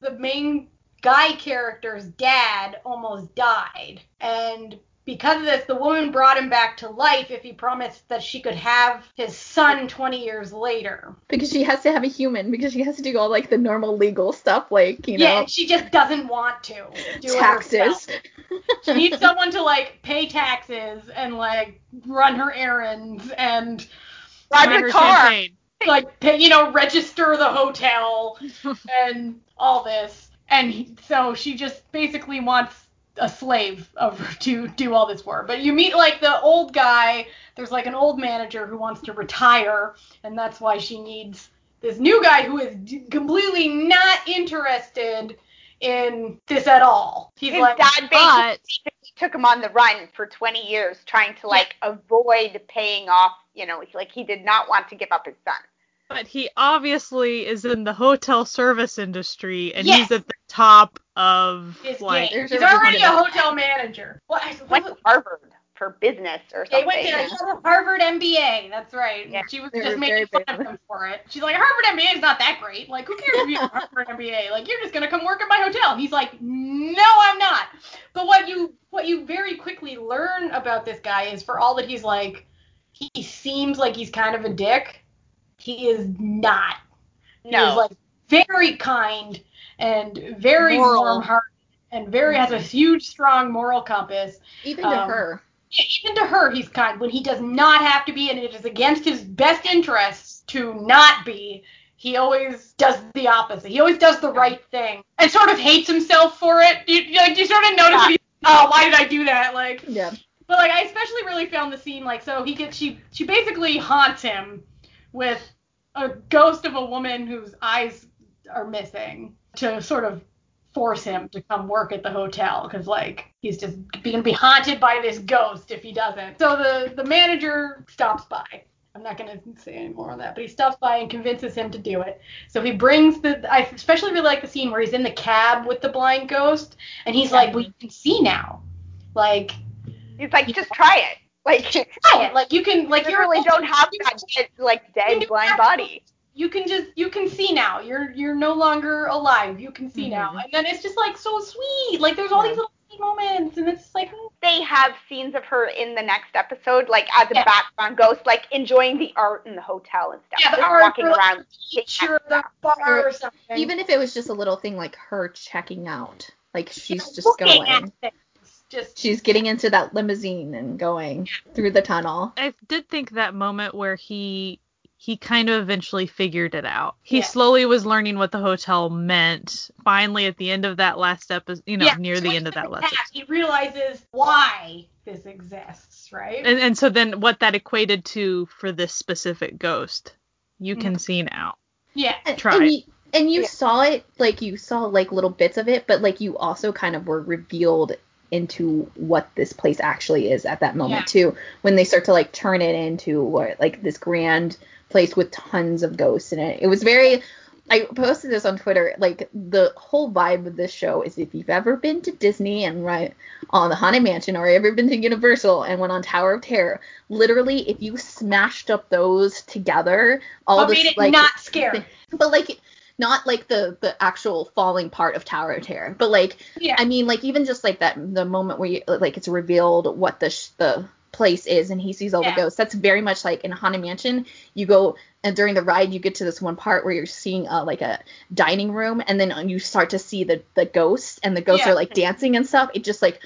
the main guy character's dad almost died. And because of this, the woman brought him back to life if he promised that she could have his son 20 years later. Because she has to have a human, because she has to do all like the normal legal stuff, like, you yeah, know, and she just doesn't want to do taxes. herself. (laughs) She needs someone to like pay taxes and like run her errands and Drive Drive the her car. champagne. like pay, you know register the hotel (laughs) and all this and he- so she just basically wants a slave of (laughs) to do all this work but you meet like the old guy there's like an old manager who wants to retire and that's why she needs this new guy who is d- completely not interested in this at all he's His like dad basically, But took him on the run for 20 years, trying to like avoid paying off. You know, like he did not want to give up his son. but he obviously is in the hotel service industry and Yes. he's at the top of his like game. he's already a hotel manager well, I- Went to Harvard for business or something. They something. went to he has a Harvard MBA. That's right. Yeah. she was They just making very fun of him for it. She's like, Harvard MBA is not that great. Like, who cares if you have (laughs) a Harvard MBA? Like, you're just gonna come work at my hotel. And he's like, No, I'm not. But what you what you very quickly learn about this guy is for all that he's like, he seems like he's kind of a dick. He is not. He is no, like very kind and very warm hearted and very has a huge strong moral compass. Even to Um, her. Yeah, even to her, he's kind when he does not have to be, and it is against his best interests to not be. He always does the opposite. He always does the right thing, and sort of hates himself for it. You, you- like you sort of notice, Yeah. oh, why did I do that? Like, Yeah. but like I especially really found the scene like so he gets she she basically haunts him with a ghost of a woman whose eyes are missing to sort of force him to come work at the hotel because like he's just gonna be haunted by this ghost if he doesn't. So the the manager stops by. I'm not gonna say any more on that, but he stops by and convinces him to do it. So he brings the. I especially really like the scene where he's in the cab with the blind ghost, and he's like, "Well, you can see now." Like, he's like, just try it. Like, try it. Like you can, like you really don't have that like dead blind body. You can just you can see now. You're you're no longer alive. You can see Mhm. now. And then it's just like so sweet. Like there's all Yeah. these little sweet moments, and it's like They have scenes of her in the next episode, like as a Yeah. background ghost, like enjoying the art in the hotel and stuff. Yeah, the just art, walking or, like, around. beach the bar or something. Even if it was just a little thing like her checking out, like she's just going. at. Just She's getting into that limousine and going through the tunnel. I did think that moment where he he kind of eventually figured it out. He Yeah. slowly was learning what the hotel meant. Finally, at the end of that last episode, you know, yeah, near the end of that last he realizes why this exists, right? And, and so then what that equated to for this specific ghost. you can mm-hmm. see now. Yeah. And, Try. and you, and you Yeah. saw it, like you saw like little bits of it, but like you also kind of were revealed into what this place actually is at that moment Yeah. too, when they start to like turn it into what like this grand place with tons of ghosts in it. It was very. I posted this on Twitter. Like the whole vibe of this show is if you've ever been to Disney and right on the Haunted Mansion, or ever been to Universal and went on Tower of Terror, literally if you smashed up those together, all But the made it like not scary. (laughs) but like not like the the actual falling part of Tower of Terror, but like Yeah. I mean like even just like that the moment where you, like it's revealed what the sh- the place is and he sees all Yeah. the ghosts. That's very much like in Haunted Mansion. You go and during the ride you get to this one part where you're seeing uh, like a dining room and then you start to see the the ghosts and the ghosts Yeah. are like dancing and stuff. It just like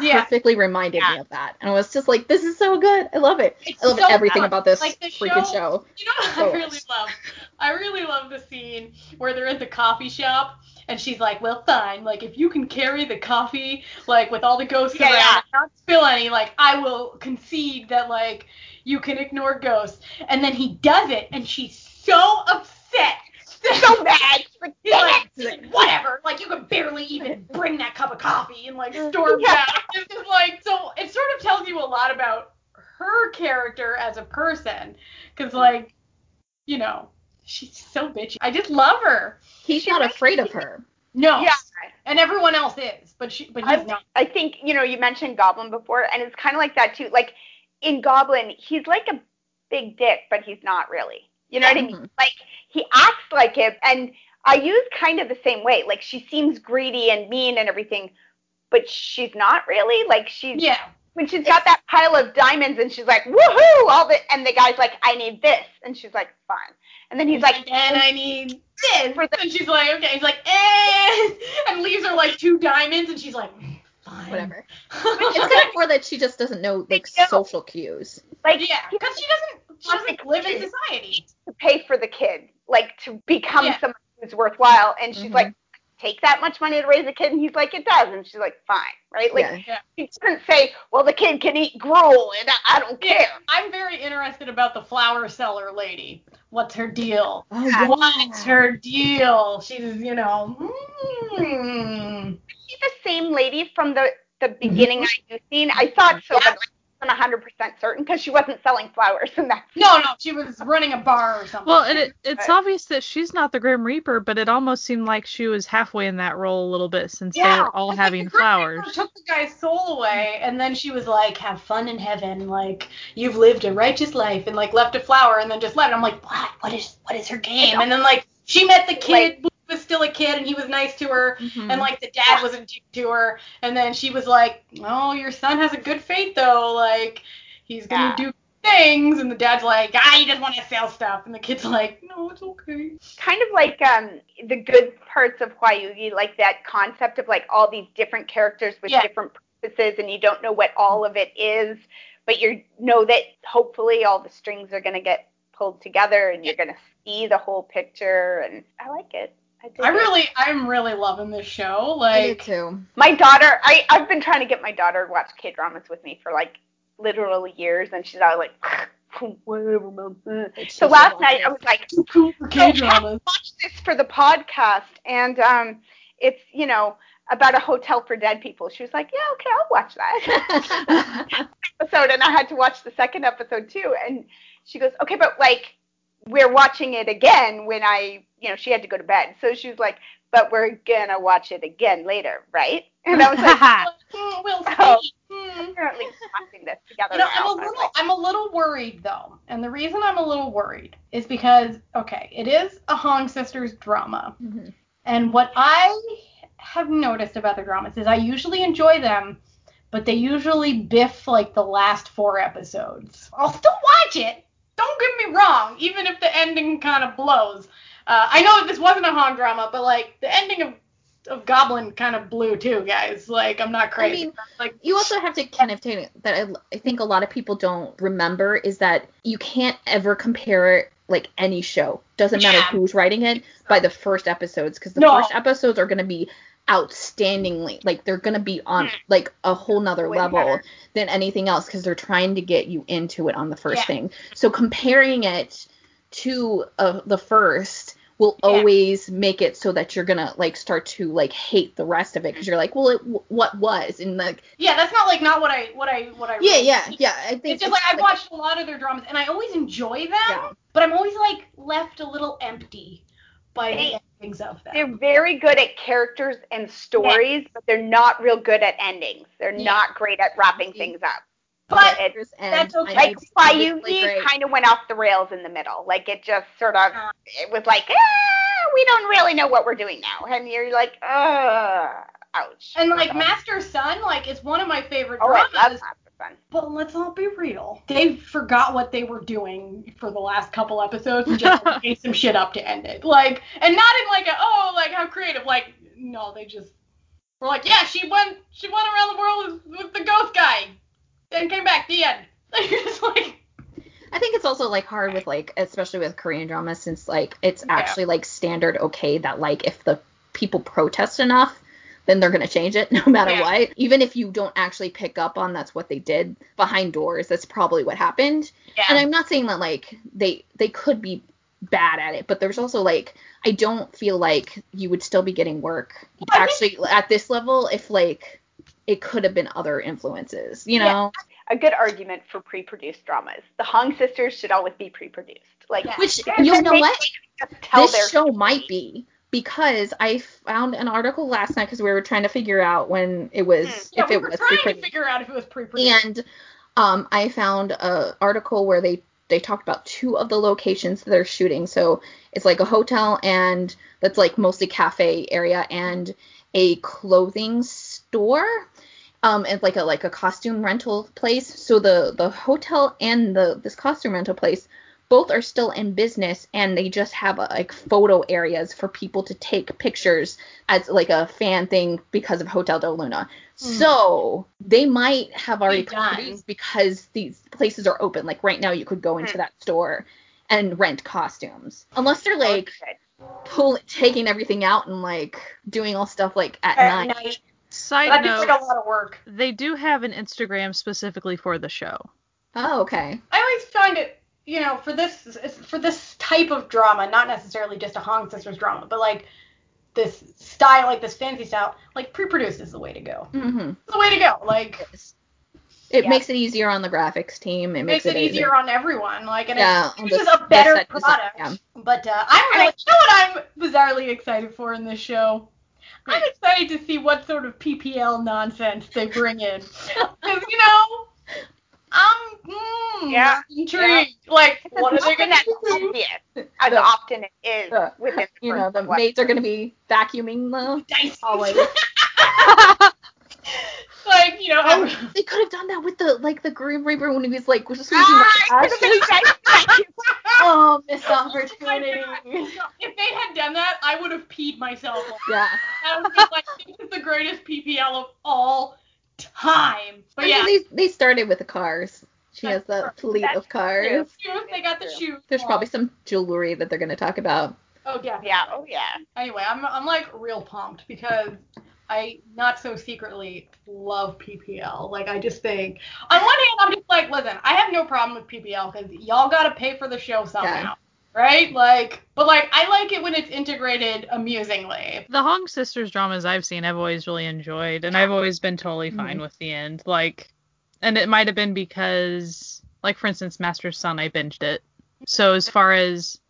Yeah. perfectly reminded me of that. And I was just like this is so good. I love it. It's I love so everything good. about this Like, the freaking show- show. You know what So I really love? I really love the scene where they're at the coffee shop and she's like, "Well, fine. Like, if you can carry the coffee, like with all the ghosts Yeah, around, yeah. not spill any, like I will concede that like you can ignore ghosts." And then he does it, and she's so upset. So mad. She's like, He's "Dang like, it." like, whatever. Like you could barely even bring that cup of coffee and like storms Yeah. out. (laughs) It's just like so. It sort of tells you a lot about her character as a person, because like, you know, she's so bitchy. I just love her. He's She not afraid of her. No. Yeah. And everyone else is, but she, but he's I, not. I think you know you mentioned Goblin before, and it's kind of like that too. Like in Goblin, he's like a big dick, but he's not really. You know what I mean? Mhm. Like he acts like it, and IU's kind of the same way. Like she seems greedy and mean and everything, but she's not really. Like she's Yeah. when she's got that pile of diamonds and she's like woohoo all the and the guy's like I need this and she's like fine and then he's like and I need this. For the- and she's like, okay. He's like, eh, (laughs) and leaves her like two diamonds, and she's like, fine. Whatever. (laughs) It's kind of (laughs) more that she just doesn't know like social cues. like Yeah, because she doesn't she doesn't live in society. to pay for the kid, like to become Yeah. someone who's worthwhile. And she's Mhm. like, take that much money to raise a kid, and he's like, it does, and she's like, fine, right? Like yeah. she doesn't say, well, the kid can eat gruel, and I, I don't Yeah, care. I'm very interested about the flower seller lady. What's her deal? Oh, yeah. What's her deal? She's, you know, mm, She's the same lady from the the beginning I used seen. I thought so, but like, I wasn't 100% certain because she wasn't selling flowers, and that's no, no, she was running a bar or something. Well, and it, it's Right. obvious that she's not the Grim Reaper, but it almost seemed like she was halfway in that role a little bit since they Yeah, were all having the Grim Reaper flowers. Took the guy's soul away, and then she was like, "Have fun in heaven, like you've lived a righteous life," and like left a flower, and then just left. I'm like, "What? What is? What is her game?" And then like she met the kid, who was still a kid, and he was nice to her, Mhm. and like the dad was a dick to her, and then she was like, "Oh, your son has a good fate though, like he's gonna Yeah. do." Things and the dad's like, ah, he just want to sell stuff, and the kid's like, no, it's okay. kind of like um the good parts of Hwayugi, like that concept of like all these different characters with Yeah. different purposes, and you don't know what all of it is, but you know that hopefully all the strings are gonna get pulled together, and you're gonna see the whole picture, and I like it. I, dig I it. really, I'm really loving this show. I do Like, too. my daughter, I I've been trying to get my daughter to watch K dramas with me for like literally years, and she's always like. (laughs) Whatever, mom. So last night. I was like, cool So, K-dramas. watch this for the podcast, and um, it's you know about a hotel for dead people. She was like, yeah, okay, I'll watch that (laughs) (laughs) episode, and I had to watch the second episode too. And she goes, okay, but like we're watching it again when I, you know, she had to go to bed, so she was like, but we're gonna watch it again later, right? (laughs) And I was like, Hmm, (laughs) we'll Oh. see. Hmm. apparently we're watching this together You know. I'm a I was little, like, I'm a little worried though, and the reason I'm a little worried is because, okay, it is a Hong Sisters drama, Mhm. and what I have noticed about the dramas is I usually enjoy them, but they usually biff like the last four episodes. I'll still watch it. Don't get me wrong, even if the ending kind of blows. Uh, I know that this wasn't a Hong drama, but like the ending of of Goblin kind of blew too, guys. Like I'm not crazy. I mean, like You also have to kind of take that I, I think a lot of people don't remember is that you can't ever compare it like any show. Doesn't matter who's writing it by the first episodes because the No. first episodes are going to be outstandingly like they're going to be on Hmm. like a whole nother Way level better. than anything else because they're trying to get you into it on the first Yeah. thing. So comparing it to uh, the first will Yeah. always make it so that you're gonna like start to like hate the rest of it because you're like, well, it, w- what was and like, Yeah, that's not like not what I what I what I. yeah, really yeah, think. yeah. I think It's just like I've watched a lot of their dramas and I always enjoy them, Yeah. but I'm always like left a little empty by They- the endings of them. They're very good at characters and stories, but they're not real good at endings. They're Yeah. not great at wrapping things up. But it- that's okay. Like why Hwayugi kind of went off the rails in the middle. Like it just sort of, Uh. it was like, ah, we don't really know what we're doing now, and you're like, uh, ouch. and like Master's Sun, like it's one of my favorite oh, I dramas. love Master's Sun. But let's not be real. They forgot what they were doing for the last couple episodes and just (laughs) made some shit up to end it. Like, and not in like a oh like how creative. Like, no, they just were like, yeah, she went she went around the world with, with the ghost guy, then came back. The end. (laughs) Like, I think it's also like hard with like especially with Korean drama since like it's Yeah. actually like standard okay that like if the people protest enough then they're gonna change it (laughs) no matter Yeah. what. Even if you don't actually pick up on that's what they did behind doors, that's probably what happened. yeah. And I'm not saying that like they they could be bad at it, but there's also like I don't feel like you would still be getting work actually at this level if like it could have been other influences, you Yeah. know? A good argument for pre-produced dramas. The Hong sisters should always be pre-produced. Like, Yeah. Which and you know what? tell this their show story. might be because I found an article last night because we were trying to figure out when it was Hmm. yeah, if we it were was trying to pre-produced. figure out if it was pre-produced. and um, I found a article where they they talked about two of the locations that they're shooting. So it's like a hotel and that's like mostly cafe area and a clothing store. Um, it's like a like a costume rental place. So the the hotel and the this costume rental place both are still in business and they just have uh like photo areas for people to take pictures as like a fan thing because of Hotel Del Luna. So they might have already produced because these places are open. Like right now, you could go into Hmm. that store and rent costumes, unless they're like good. pull taking everything out and like doing all stuff like at, At night. night. Side That note, like a lot of work. they do have an Instagram specifically for the show. Oh, okay. I always find it, you know, for this for this type of drama, not necessarily just a Hong Sisters drama, but like this style, like this fancy style, like pre-produced is the way to go. Mm-hmm. It's the way to go. Like It Yeah. makes it easier on the graphics team. It makes it easier on everyone. Like and Yeah, it on a better the set design, product. yeah. But uh, I'm And really, you know what I'm bizarrely excited for in this show. I'm excited to see what sort of PPL nonsense they bring in. (laughs) Because, you know, I'm mm, Yeah, intrigued. Like, what are they going to do? obvious, (laughs) as The- often it is the- within the You know, the one. maids are gonna be vacuuming the Dice. hallways. (laughs) like, you know, Oh, I'm- they could have done that with the like the Grim Reaper when he was like just sweeping Ah, the it could've been ashes. nice. Oh, missed (laughs) Oh opportunity. God. if they had done that, I would have peed myself. Yeah. I would have been like, this is the greatest PPL of all time. But I yeah, mean, they they started with the cars. She That's has a true. fleet That's of cars. true. shoes, they got the shoes. There's probably some jewelry that they're gonna talk about. Oh, yeah. Yeah, oh yeah. Anyway, I'm I'm like real pumped because I not so secretly love PPL. Like I just think on one hand I'm just like, listen, I have no problem with PPL because y'all gotta pay for the show somehow. Yeah. Right? Like but like I like it when it's integrated amusingly. The Hong sisters dramas I've seen, I've always really enjoyed, and I've always been totally fine Mhm. with the end. Like, and it might have been because, like, for instance, Master's Sun, I binged it. So as far as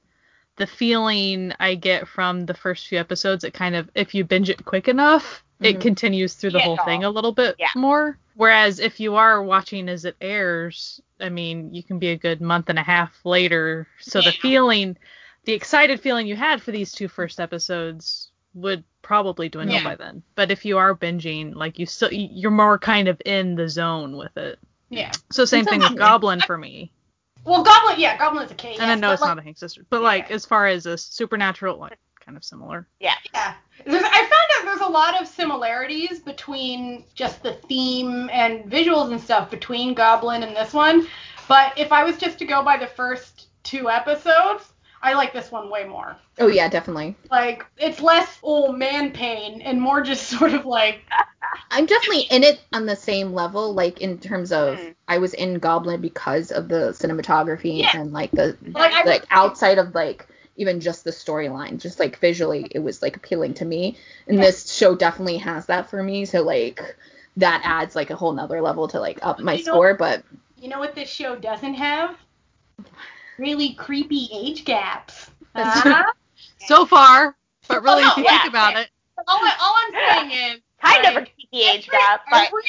the feeling I get from the first few episodes, it kind of, if you binge it quick enough, it Mhm. continues through the Yeah. whole thing a little bit Yeah. more. Whereas if you are watching as it airs, I mean, you can be a good month and a half later. So the feeling, the excited feeling you had for these two first episodes would probably dwindle Yeah. by then. But if you are binging, like you still, you're more kind of in the zone with it. Yeah. So same thing with Goblin for me. Well, Goblin, yeah, Goblin is a K. And I yes, know it's like, not a Hong sister, but like as far as a supernatural, like kind of similar. Yeah. Yeah. There's, I found out there's a lot of similarities between just the theme and visuals and stuff between Goblin and this one. But if I was just to go by the first two episodes, I like this one way more. Oh yeah, definitely. Like it's less old man pain and more just (laughs) sort of like I'm definitely in it on the same level, like in terms of Mm. I was in Goblin because of the cinematography Yeah. and like the Like, like was- outside of like even just the storyline, just like visually it was like appealing to me. And Yeah. this show definitely has that for me. So like that adds like a whole nother level to like up my You know- score. But you know what this show doesn't have? Really creepy age gaps. That's Huh? So far, but oh, really, if you Yeah. think about it, all, I, all I'm saying is Kind of a like, creepy age every- gap, but every-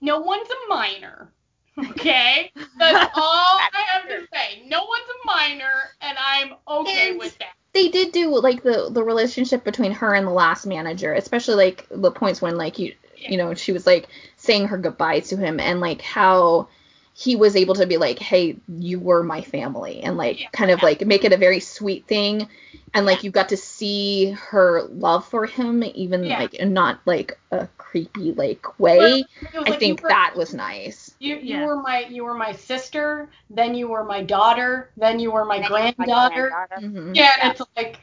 no one's a minor. Okay? That's (laughs) all I have to say. No one's a minor, and I'm okay And- with that. they did do like the the relationship between her and the last manager, especially like the points when like you you know she was like saying her goodbyes to him and like how he was able to be like, hey, you were my family, and like Yeah. kind of like make it a very sweet thing, and like you got to see her love for him even Yeah. like in not like a creepy like way. Was I like think were- that was nice. You, you Yeah. were my you were my sister, then you were my daughter, then you were my then you have my granddaughter. granddaughter. Mhm. Yeah, Yeah. and it's like,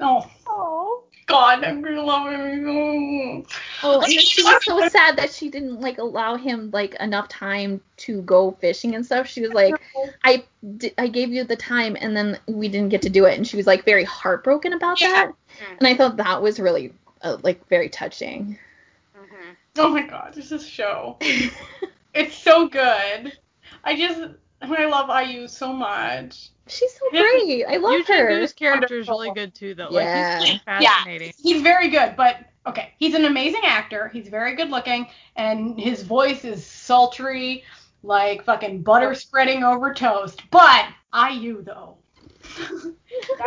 oh Oh. God, I'm gonna love him. Oh, and then she was so sad that she didn't like allow him like enough time to go fishing and stuff. She was like, (laughs) I, di- I gave you the time and then we didn't get to do it, and she was like very heartbroken about Yeah. that. Mm. And I thought that was really uh, like very touching. Mhm. oh my God, this is show. (laughs) It's so good. I just I love IU so much. She's so Yeah. great. I love Yeo Jin her. Goo's character is really good too, though. Yeah. Like he's Yeah. He's very good, but okay, he's an amazing actor. He's very good looking, and his voice is sultry, like fucking butter spreading over toast. But IU though, (laughs)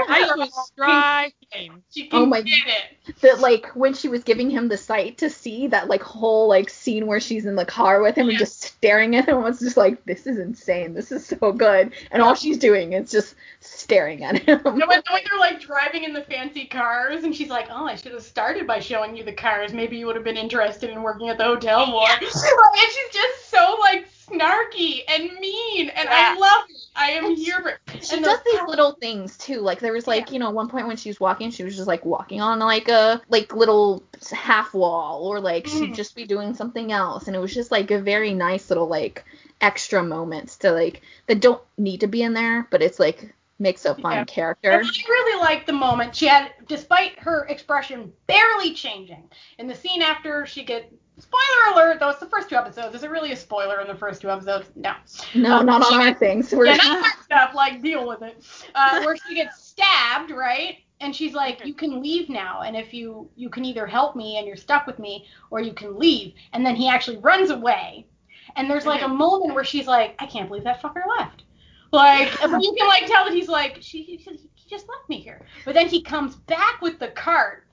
I was striking. she can Oh my- get it. That like when she was giving him the sight to see that like whole like scene where she's in the car with him and just staring at him was just like this is insane. This is so good. And all she's doing is just staring at him. And when, when they're like driving in the fancy cars, and she's like, "Oh, I should have started by showing you the cars. Maybe you would have been interested in working at the hotel more." (laughs) and she's just so like snarky and mean, and I love it. I am And here for it. She And does these little things too. Like there was like, Yeah. you know, one point when she was walking, she was just like walking on like a like little half wall or like she'd Mhm. just be doing something else and it was just like a very nice little like extra moments to like that don't need to be in there, but it's like makes a fun Yeah. character. And I really liked the moment she had, despite her expression barely changing in the scene after she get. Spoiler alert! Though it's the first two episodes. Is it really a spoiler in the first two episodes? No. No, Um, not on our things. We're Yeah, not (laughs) that stuff. Like deal with it. Uh, where she gets stabbed, right? And she's like, "You can leave now, and if you you can either help me and you're stuck with me, or you can leave." And then he actually runs away. And there's like a moment where she's like, "I can't believe that fucker left." Like, but you can like tell that he's like, she he just, he just left me here. But then he comes back with the cart.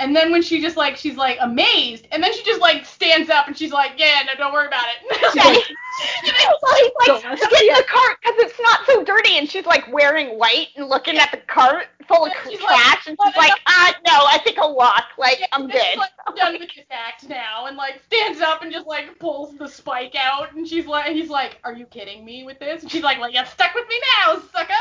And then when she just like she's like amazed, and then she just like stands up and she's like, "Yeah, no, don't worry about it." (laughs) She's like, well, he's like, look see at the cart because it's not so dirty, and she's like wearing white and looking at the cart full of she's like, trash, and "Well, she's like, ah, no, I think I'll walk. Like, Yeah, I'm and she's good. like, I'm done with this act now, and like stands up and just like pulls the spike out, and she's like, he's like, are you kidding me with this? And she's like, well, you're stuck with me now, sucker.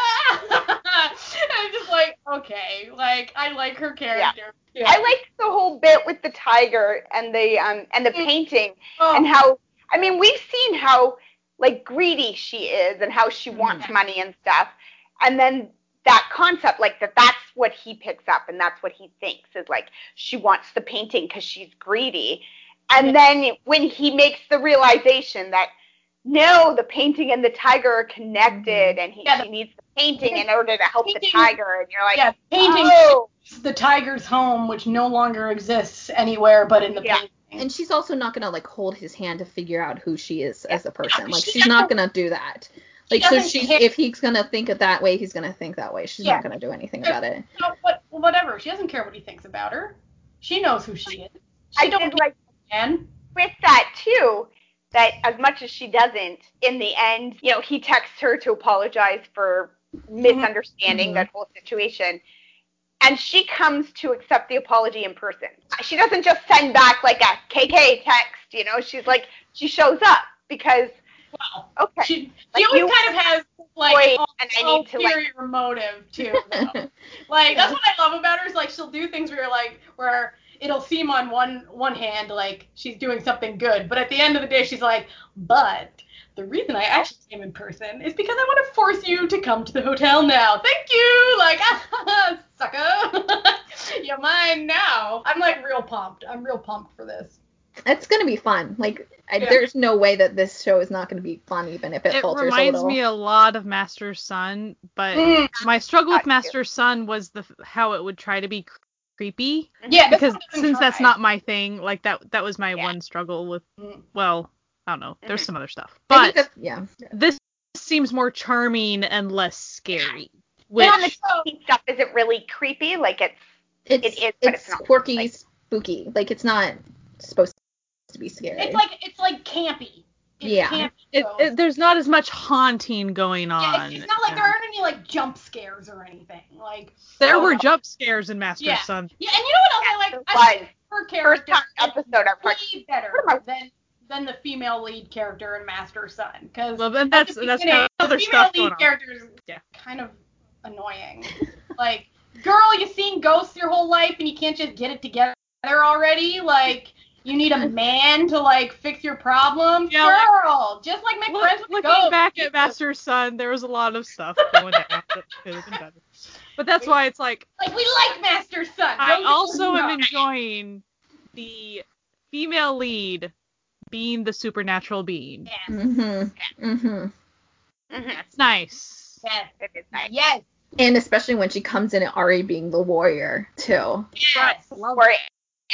(laughs) and I'm just like, okay, like I like her character. Yeah. I liked the whole bit with the tiger and the um and the painting oh, and how I mean we've seen how like greedy she is and how she wants Mhm. money and stuff. And then that concept like that that's what he picks up and that's what he thinks is like she wants the painting because she's greedy. And Yeah. then when he makes the realization that no the painting and the tiger are connected and he, Yeah, the- she needs the painting in order to help the tiger and you're like yeah, painting oh the tiger's home, which no longer exists anywhere but in the Yeah. painting. and she's also not gonna like hold his hand to figure out who she is as a person. Like she she's not gonna do that. she Like so doesn't she's care. if he's gonna think it that way, he's gonna think that way. She's Yeah. not gonna do anything about it. No, but whatever. She doesn't care what he thinks about her. She knows who she is. She I don't like man. with that too that as much as she doesn't in the end you know he texts her to apologize for misunderstanding Mhm. that whole situation and she comes to accept the apology in person she doesn't just send back like a kk text you know she's like she shows up because Well, Okay. she, she Like, always you- kind of has like Wait, an and I need to, like- ulterior motive too. Though. (laughs) like that's what I love about her is like she'll do things where you're like where it'll seem on one one hand like she's doing something good, but at the end of the day she's like, but the reason I actually came in person is because I want to force you to come to the hotel now. Thank you. Like, (laughs) sucker. (laughs) You're mine now. I'm like real pumped. I'm real pumped for this. It's gonna be fun. Like, I, Yeah. there's no way that this show is not gonna be fun, even if it, It falters a reminds me a lot of Master's Sun, but Mm, my struggle with Master's Sun was the how it would try to be cr- creepy yeah, because one doesn't since that's not my thing, like that that was my Yeah. one struggle with Mm. well, I don't know. There's Mhm. some other stuff. But that, yeah. this seems more charming and less scary. Which And the creepy stuff isn't really creepy. Like it's It's It is, but it's it's not, quirky, like- spooky. Like it's not supposed to be scary. It's like it's like campy. It's Yeah. Campy it, ghost. it, there's not as much haunting going on. yeah, it's, it's not like there aren't any like jump scares or anything. Like there oh, were no. jump scares in Master's Yeah. Sun. yeah, and you know what else I like? I like was. her First time episode I'm way like, better what am I- than than the female lead character in Master's Sun because Well, then that's that's kind of the other female stuff lead going on. character is Yeah. kind of annoying. (laughs) like, girl, you've seen ghosts your whole life and you can't just get it together already. Like, you need a (laughs) man to like fix your problems, Yeah, like- girl. just like make Look- friends with looking ghosts. back at Master's Sun, there was a lot of stuff going down that could have been better. But that's why it's like Like we like Master's Sun. I Don't also am enjoying the female lead being the supernatural being. Yes. Mm-hmm. Mm-hmm. mhm, That's nice. Yes. it is nice. Yes. And especially when she comes in at Ari being the warrior too. Yes. Where-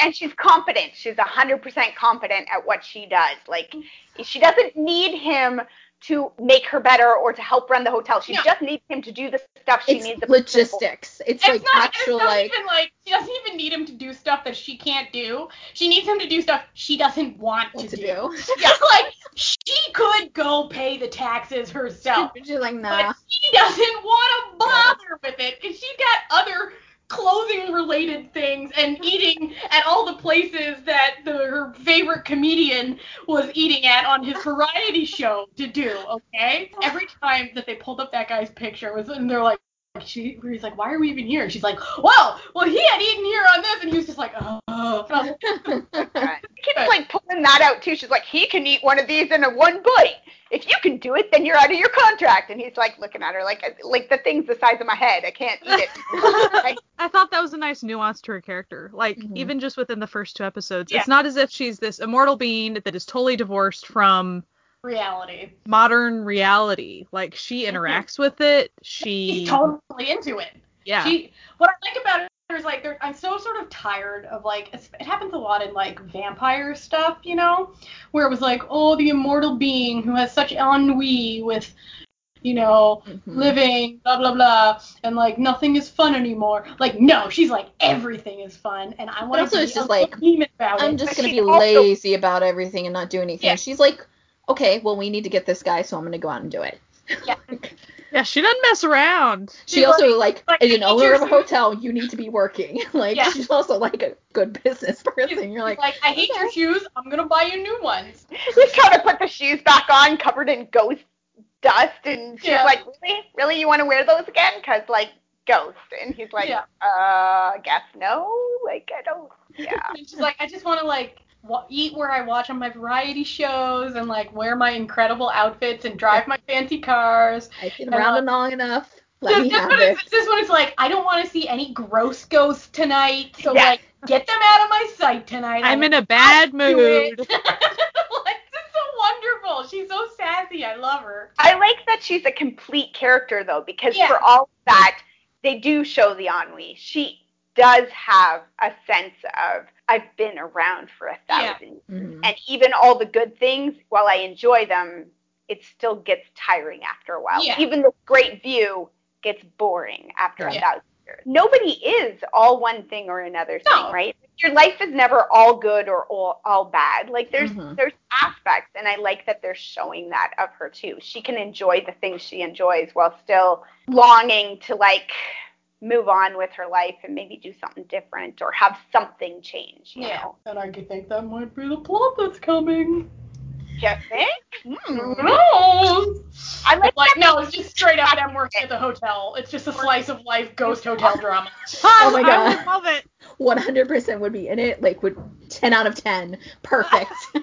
and she's competent. She's hundred percent competent at what she does. Like she doesn't need him to make her better or to help run the hotel. She No. just needs him to do the stuff she It's needs. the logistics. It's It's like not, actual it's not like even like she doesn't even need him to do stuff that she can't do. She needs him to do stuff she doesn't want to, to do. do. (laughs) Just like she could go pay the taxes herself, She's like, nah. but she doesn't want to bother with it because she's got other clothing related things and eating at all the places that the, her favorite comedian was eating at on his variety show to do. Okay, every time that they pulled up that guy's picture was and they're like. She, he's like, why are we even here? And she's like, well, well, he had eaten here on this, and he was just like, oh. And I was like, keeps like pulling that out too. She's like, he can eat one of these in a one bite. If you can do it, then you're out of your contract. And he's like looking at her like, like the thing's the size of my head. I can't eat it. (laughs) Like, I thought that was a nice nuance to her character. Like Mhm. even just within the first two episodes, Yeah. it's not as if she's this immortal being that is totally divorced from reality. modern reality. Like she (laughs) interacts with it. She He's totally into it. yeah. She, what I like about her is like, there- I'm so sort of tired of like, it happens a lot in like vampire stuff, you know, where it was like, oh, the immortal being who has such ennui with, you know, Mhm. living, blah blah blah, and like nothing is fun anymore. Like, no, she's like everything is fun, and I want also to it's be just like, I'm it. just gonna be also- lazy about everything and not do anything. Yeah. She's like, okay, well we need to get this guy, so I'm gonna go out and do it. yeah, (laughs) yeah, she doesn't mess around. She She's also like, like, as an owner of a hotel, you need to be working. (laughs) like Yeah. she's also like a good business (laughs) person. You're like, like, I hate your shoes. I'm gonna buy you new ones. he's trying to put the shoes back on, covered in ghost dust, and she's Yeah. like, really, really, you want to wear those again? Cause like ghost, and he's like, Yeah. uh, I guess no, like I don't, yeah. And she's like, I just want to like wa- eat where I watch on my variety shows and like wear my incredible outfits and drive my fancy cars. I've been around uh, long enough. Let This, me this have one it. is, this one is like, I don't want to see any gross ghosts tonight, so Yeah. like get them out of my sight tonight. I'm I in a bad will do it. mood. (laughs) (laughs) like, this is so wonderful. She's so sassy. I love her. I like that she's a complete character though, because Yeah. for all that, they do show the ennui. She does have a sense of I've been around for a Yeah. thousand, Mhm. and even all the good things, while I enjoy them, it still gets tiring after a while. Yeah. Even the great view gets boring after Yeah. a thousand years. Nobody is all one thing or another thing, right? Your life is never all good or all, all bad. Like there's Mhm. there's aspects, and I like that they're showing that of her too. She can enjoy the things she enjoys while still longing to like move on with her life and maybe do something different or have something change. You Yeah. know? And I could think that might be the plot that's coming. Just think. Hmm. Who knows? I like Like no, it's just straight up them working at the hotel. It's just a slice of life ghost (laughs) hotel drama. Oh my oh God. would love it. 100% would be in it. Like, would 10 out of 10. Perfect. (laughs) (laughs)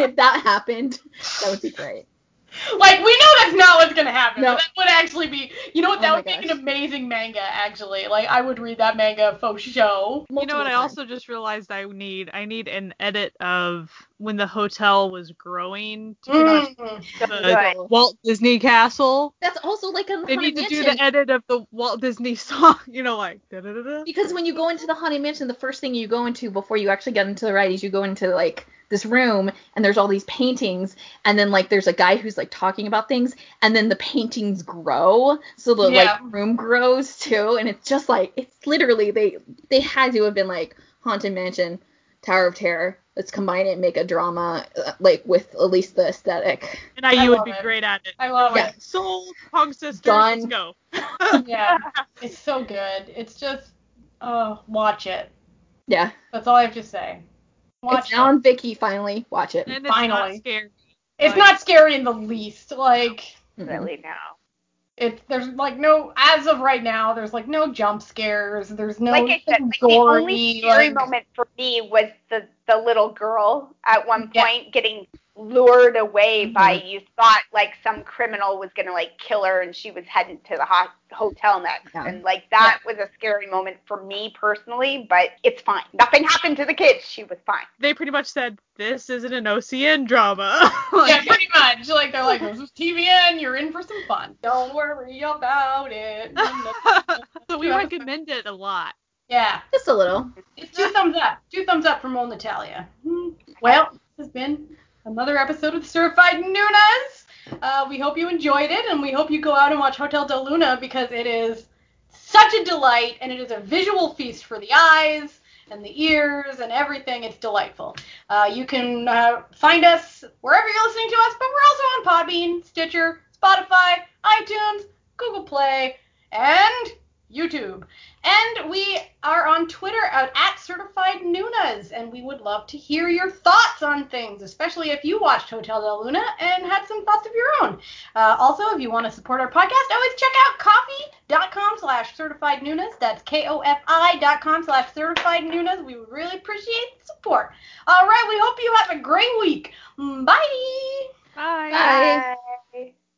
if that happened, that would be great. (laughs) Like we know that's not what's gonna happen. No. But that would actually be, you know what? Oh That my would make an amazing manga. Actually, like I would read that manga faux show. You know what? I also just realized I need I need an edit of when the hotel was growing to pretty Mm. so the good. Walt Disney Castle. That's also like a They need to do the edit of the Walt Disney (laughs) song. You know, like da da da da. Because when you go into the haunted mansion, the first thing you go into before you actually get into the ride is you go into like this room and there's all these paintings and then like there's a guy who's like talking about things and then the paintings grow so the Yeah. like room grows too and it's just like it's literally they they had to have been like haunted mansion tower of terror let's combine it and make a drama uh, like with at least the aesthetic And I, I you would be it. great at it. I love Yeah. it. Soul Punk Sisters, Done. let's go. (laughs) Yeah, (laughs) it's so good. It's just, oh, watch it. yeah That's all I have to say. Watch it's it. now on Viki finally watch it And it's not Finally. scary. It's like- not scary in the least. Like Really now. It, there's like no as of right now. There's like no jump scares. There's no like I said, like the only scary like- moment for me was the the little girl at one Yeah. point getting lured away by Mhm. you thought like some criminal was gonna like kill her and she was heading to the hot hotel next Yeah. and like that was a scary moment for me personally but it's fine nothing happened to the kids she was fine They pretty much said this isn't an OCN drama. (laughs) Like, Yeah, pretty much. Like they're like, this is (laughs) TVN. You're in for some fun. Don't worry about it. (laughs) so we recommend it a lot. yeah, just a little it's two thumbs up. Two thumbs up from old Natalia. Hmm. Well, this has been another episode of Certified Nunas. Uh, we hope you enjoyed it, and we hope you go out and watch Hotel Del Luna because it is such a delight, and it is a visual feast for the eyes and the ears and everything. It's delightful. Uh, you can uh, find us wherever you're listening to us, but we're also on Podbean, Stitcher, Spotify, iTunes, Google Play, and YouTube. And we are on Twitter at, at Certified Nunas, and we would love to hear your thoughts on things, especially if you watched Hotel Del Luna and had some thoughts of your own. Uh, also, if you want to support our podcast, always check out Ko-fi.com slash certified Nunas. That's K-O-F-I dot com slash certified Nunas. We would really appreciate the support. All right, we hope you have a great week. Bye. Bye. Bye. Bye.